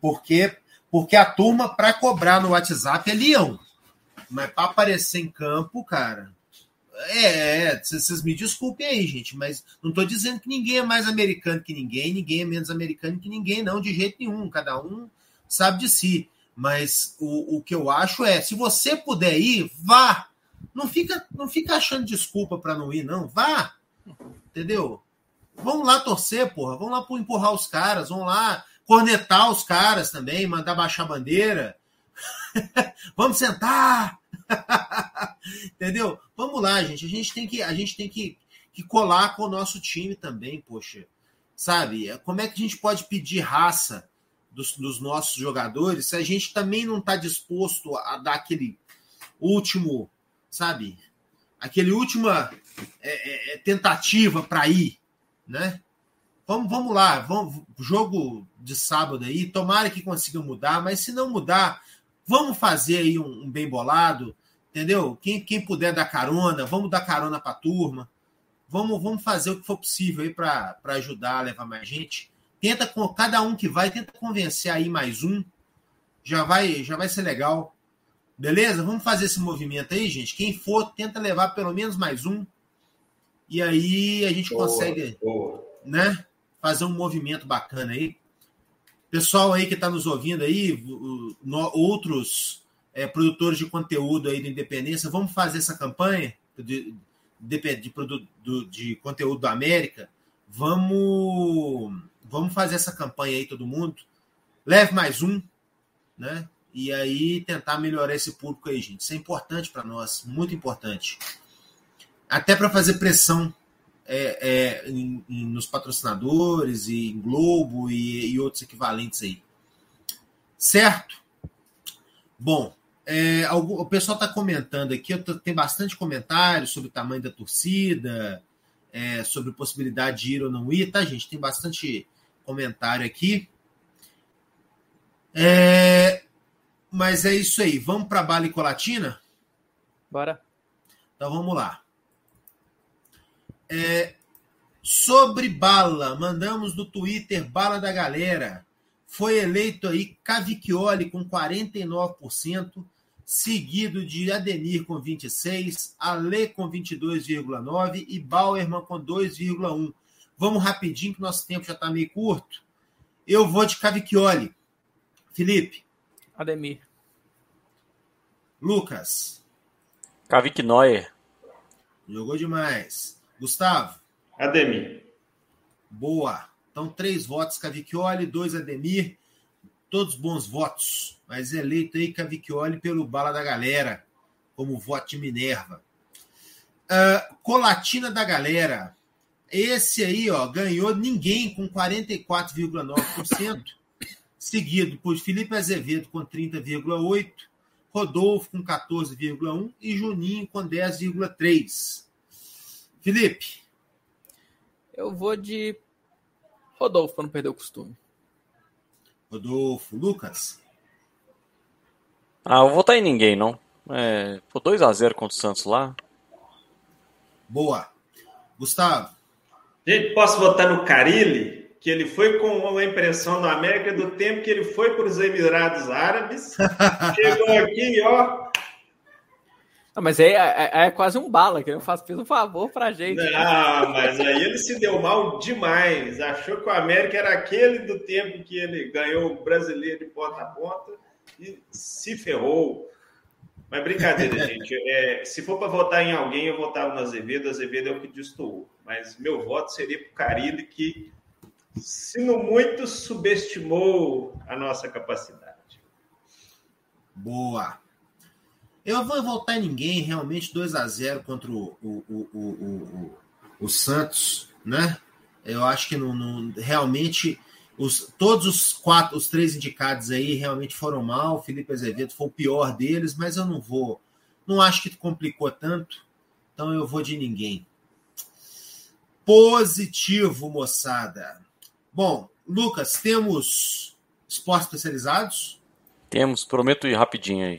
Porque, porque a turma, para cobrar no WhatsApp, é leão. Mas para aparecer em campo, cara. É, vocês me desculpem aí, gente, mas não estou dizendo que ninguém é mais americano que ninguém, ninguém é menos americano que ninguém, não, de jeito nenhum. Cada um sabe de si. Mas o, o que eu acho é, se você puder ir, vá. Não fica, não fica achando desculpa para não ir, não. Vá. Entendeu? Vamos lá torcer, porra. Vamos lá empurrar os caras. Vamos lá cornetar os caras também, mandar baixar a bandeira. Vamos sentar. Entendeu? Vamos lá, gente. A gente tem que, a gente tem que, que colar com o nosso time também, poxa. Sabe? Como é que a gente pode pedir raça dos, dos nossos jogadores se a gente também não está disposto a dar aquele último, sabe? Aquele última é, é, tentativa para ir, né? Vamos, vamos lá, vamos, jogo de sábado aí, tomara que consiga mudar, mas se não mudar, vamos fazer aí um, um bem bolado, entendeu? Quem, quem puder dar carona, vamos dar carona para a turma, vamos, vamos fazer o que for possível aí para ajudar levar mais gente. Tenta com cada um que vai, tenta convencer aí mais um, já vai, já vai ser legal. Beleza? Vamos fazer esse movimento aí, gente. Quem for, tenta levar pelo menos mais um. E aí a gente Boa, consegue, boa. né? Fazer um movimento bacana aí. Pessoal aí que está nos ouvindo aí, outros é, produtores de conteúdo aí da Independência, vamos fazer essa campanha de, de, de, de conteúdo da América. Vamos, vamos fazer essa campanha aí, todo mundo. Leve mais um, né? E aí tentar melhorar esse público aí, gente. Isso é importante para nós, muito importante. Até para fazer pressão é, é, em- em- nos patrocinadores e em Globo e, e outros equivalentes aí. Certo? Bom, é, o pessoal está comentando aqui, tô- tem bastante comentário sobre o tamanho da torcida, é, sobre possibilidade de ir ou não ir, tá, gente? Tem bastante comentário aqui. É, mas é isso aí. Vamos para Bala e Colatina? Bora. Então vamos lá. É, sobre Bala, mandamos do Twitter Bala da Galera. Foi eleito aí Cavicchioli com 49%, seguido de Ademir com 26%, Ale com 22,9% e Bauerman com 2,1%. Vamos rapidinho, que nosso tempo já está meio curto. Eu vou de Cavicchioli. Felipe, Ademir. Lucas, Kavik Neuer. jogou demais. Gustavo, Ademir. Boa. Então, três votos Cavicchioli, dois Ademir. Todos bons votos. Mas eleito aí Cavicchioli pelo Bala da Galera, como voto de Minerva. Ah, Colatina da Galera. Esse aí, ó, ganhou ninguém com 44,9%, seguido por Felipe Azevedo com 30,8%, Rodolfo com 14,1% e Juninho com 10,3%. Felipe, Eu vou de Rodolfo, para não perder o costume. Rodolfo, Lucas. Ah, eu vou votar em ninguém, não. É, pô, 2x0 contra o Santos lá. Boa. Gustavo. Gente, posso votar no Carilli? Que ele foi com uma impressão na América do tempo que ele foi para os Emirados Árabes. Chegou aqui, ó. Ah, mas aí é, é- é quase um bala, que eu faço, fez um favor pra gente. Não, mas aí ele se deu mal demais. Achou que o América era aquele do tempo que ele ganhou o brasileiro de ponta a ponta e se ferrou. Mas brincadeira, gente. É, se for para votar em alguém, eu votava no Azevedo. Azevedo é o que destoou. Mas meu voto seria para o Carilli, que, se não muito, subestimou a nossa capacidade. Boa. Eu vou votar em ninguém, realmente 2 a 0 contra o, o, o, o, o, o Santos, né? Eu acho que não, realmente os, todos os quatro, os três indicados aí realmente foram mal. Felipe Azevedo foi o pior deles, mas eu não vou, não acho que complicou tanto, então eu vou de ninguém. Positivo, moçada. Bom, Lucas, temos esportes especializados? Temos, prometo ir rapidinho aí.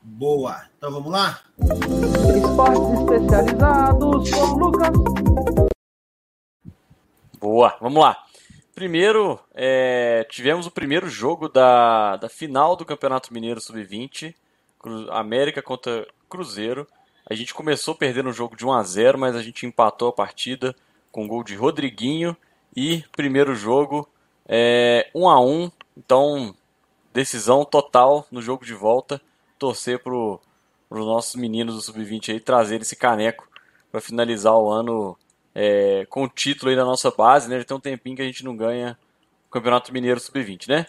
Boa. Então vamos lá? Esportes especializados com Lucas. Boa, vamos lá. Primeiro, é, tivemos o primeiro jogo da, da final do Campeonato Mineiro Sub-20, Cru- América contra Cruzeiro. A gente começou perdendo o jogo de 1 a 0 mas a gente empatou a partida com o gol de Rodriguinho. E primeiro jogo, é, 1 a 1 então decisão total no jogo de volta. Torcer para os nossos meninos do Sub-20 aí trazer esse caneco para finalizar o ano é, com o título aí da nossa base, né? Já tem um tempinho que a gente não ganha o Campeonato Mineiro Sub-20, né?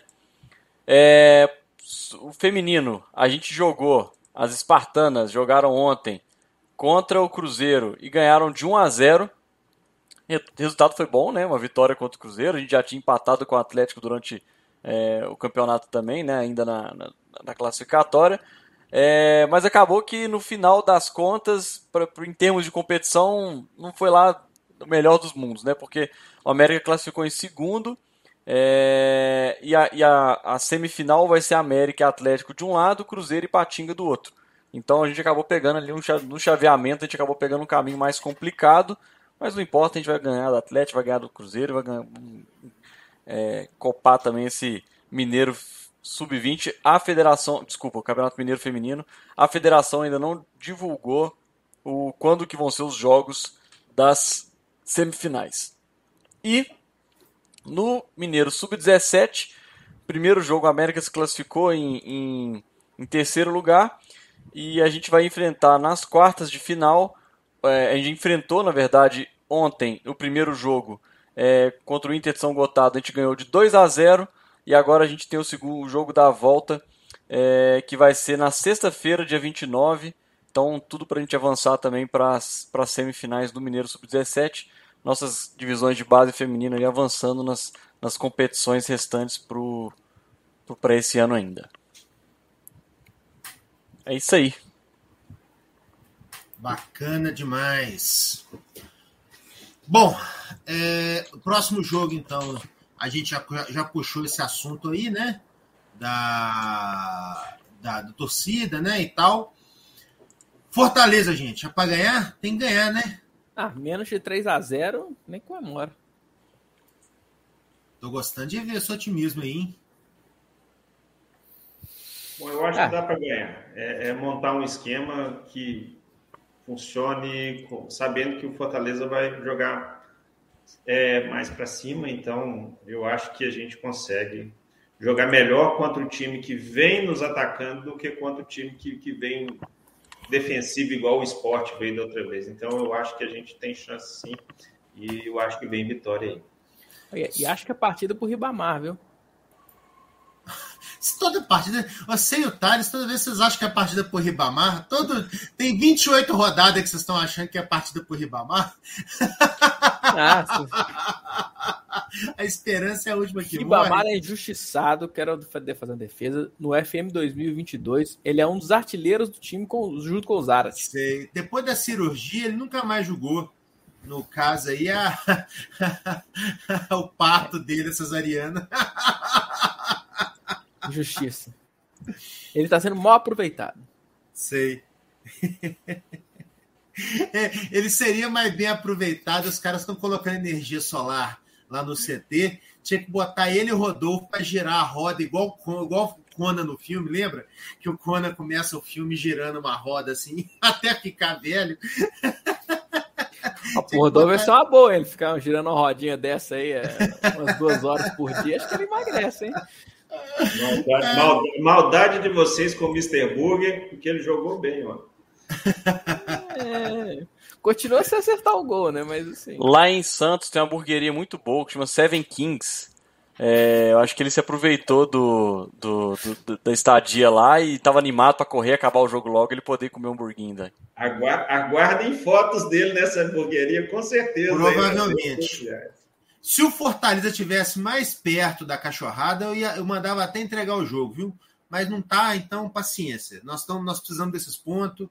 É, o feminino, a gente jogou, as espartanas jogaram ontem contra o Cruzeiro e ganharam de 1 a 0. Re- Resultado foi bom, né? Uma vitória contra o Cruzeiro. A gente já tinha empatado com o Atlético durante é, o campeonato também, né? Ainda na, na, na classificatória. É, mas acabou que no final das contas, pra, pra- em termos de competição, não foi lá o melhor dos mundos, né? Porque o América classificou em segundo é, e, a, e a, a semifinal vai ser América e Atlético de um lado, Cruzeiro e Patinga do outro. Então a gente acabou pegando ali um, no chaveamento, a gente acabou pegando um caminho mais complicado, mas não importa, a gente vai ganhar do Atlético, vai ganhar do Cruzeiro, vai ganhar, é, copar também esse Mineiro Sub-20, a federação, desculpa, o Campeonato Mineiro Feminino, a federação ainda não divulgou o quando que vão ser os jogos das semifinais. E no Mineiro Sub-17, primeiro jogo, a América se classificou em, em, em, terceiro lugar e a gente vai enfrentar nas quartas de final. É, a gente enfrentou, na verdade, ontem o primeiro jogo é, contra o Inter de São Gotardo. A gente ganhou de 2 a 0 e agora a gente tem o segundo o jogo da volta é, que vai ser na sexta-feira, dia 29. Então, tudo para a gente avançar também para as semifinais do Mineiro Sub-17. Nossas divisões de base feminina ali avançando nas, nas competições restantes para esse ano ainda. É isso aí. Bacana demais. Bom, é, o próximo jogo, então, a gente já, já puxou esse assunto aí, né? Da, da, da torcida, né? E tal. Fortaleza, gente, é para ganhar? Tem que ganhar, né? Ah, menos de 3 a 0 nem comemora. Tô gostando de ver esse otimismo aí, hein? Bom, eu acho ah. que dá para ganhar. É, é, montar um esquema que funcione sabendo que o Fortaleza vai jogar é, mais para cima. Então, eu acho que a gente consegue jogar melhor contra o time que vem nos atacando do que contra o time que, que vem defensivo igual o esporte veio da outra vez. Então eu acho que a gente tem chance sim. E eu acho que vem vitória aí. E, acho que é partida por Ribamar, viu? Toda partida, e o Thales, toda vez que vocês acham que é partida por Ribamar, todo, tem 28 rodadas que vocês estão achando que é partida por Ribamar. Ah, a esperança é a última que Ribamar morre. é injustiçado, quero fazer uma defesa. No FM 2022, ele é um dos artilheiros do time com, junto com os Aras. Sei. Depois da cirurgia, ele nunca mais jogou. No caso aí, a... o parto dele, cesariana. Justiça. Ele está sendo mal aproveitado. Sei. É, ele seria mais bem aproveitado. Os caras estão colocando energia solar lá no CT. Tinha que botar ele e o Rodolfo para girar a roda, igual, igual o Conan no filme, lembra? Que o Conan começa o filme girando uma roda assim, até ficar velho. O Rodolfo vai ser uma boa, ele ficar girando uma rodinha dessa aí é, umas duas horas por dia, acho que ele emagrece, hein? Maldade, maldade de vocês com o Mr. Burger, porque ele jogou bem, ó. É, continua sem acertar o gol, né? Mas assim. Lá em Santos tem uma hamburgueria muito boa que chama Seven Kings. É, eu acho que ele se aproveitou do, do, do da estadia lá e estava animado para correr, acabar o jogo logo ele poder comer um hamburguinho daí. Aguardem fotos dele nessa hamburgueria, com certeza. Provavelmente. Se o Fortaleza tivesse mais perto da cachorrada, eu, ia, eu mandava até entregar o jogo, viu? Mas não tá, então paciência. Nós, tamo, nós precisamos desses pontos.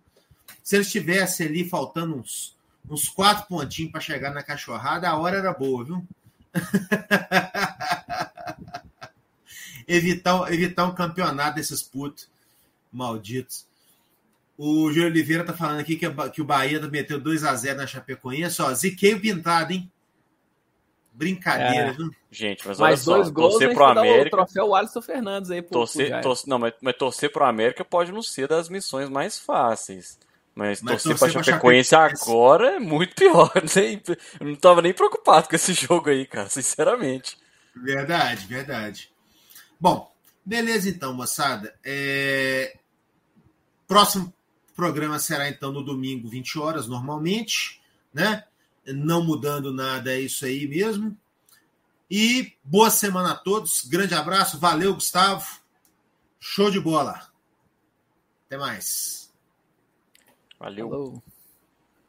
Se eles tivessem ali faltando uns, uns quatro pontinhos para chegar na cachorrada, a hora era boa, viu? evitar, evitar um campeonato desses putos malditos. O Júlio Oliveira tá falando aqui que, que o Bahia meteu 2 a 0 na Chapecoense. Ó, ziquei o pintado, hein? Brincadeira, é. viu? Gente, mas Mais olha dois só, gols, torcer pro América. O troféu Alisson Fernandes aí pro, torcer, pro torcer, Não, mas, mas torcer pro América pode não ser das missões mais fáceis. Mas, mas torcer, torcer pra Chapecoense agora é muito pior. Nem, eu não tava nem preocupado com esse jogo aí, cara, sinceramente. Verdade, verdade. Bom, beleza então, moçada. É... Próximo programa será então no domingo, 20 horas, normalmente, né? Não mudando nada, é isso aí mesmo. E boa semana a todos. Grande abraço. Valeu, Gustavo. Show de bola. Até mais. Valeu. Falou.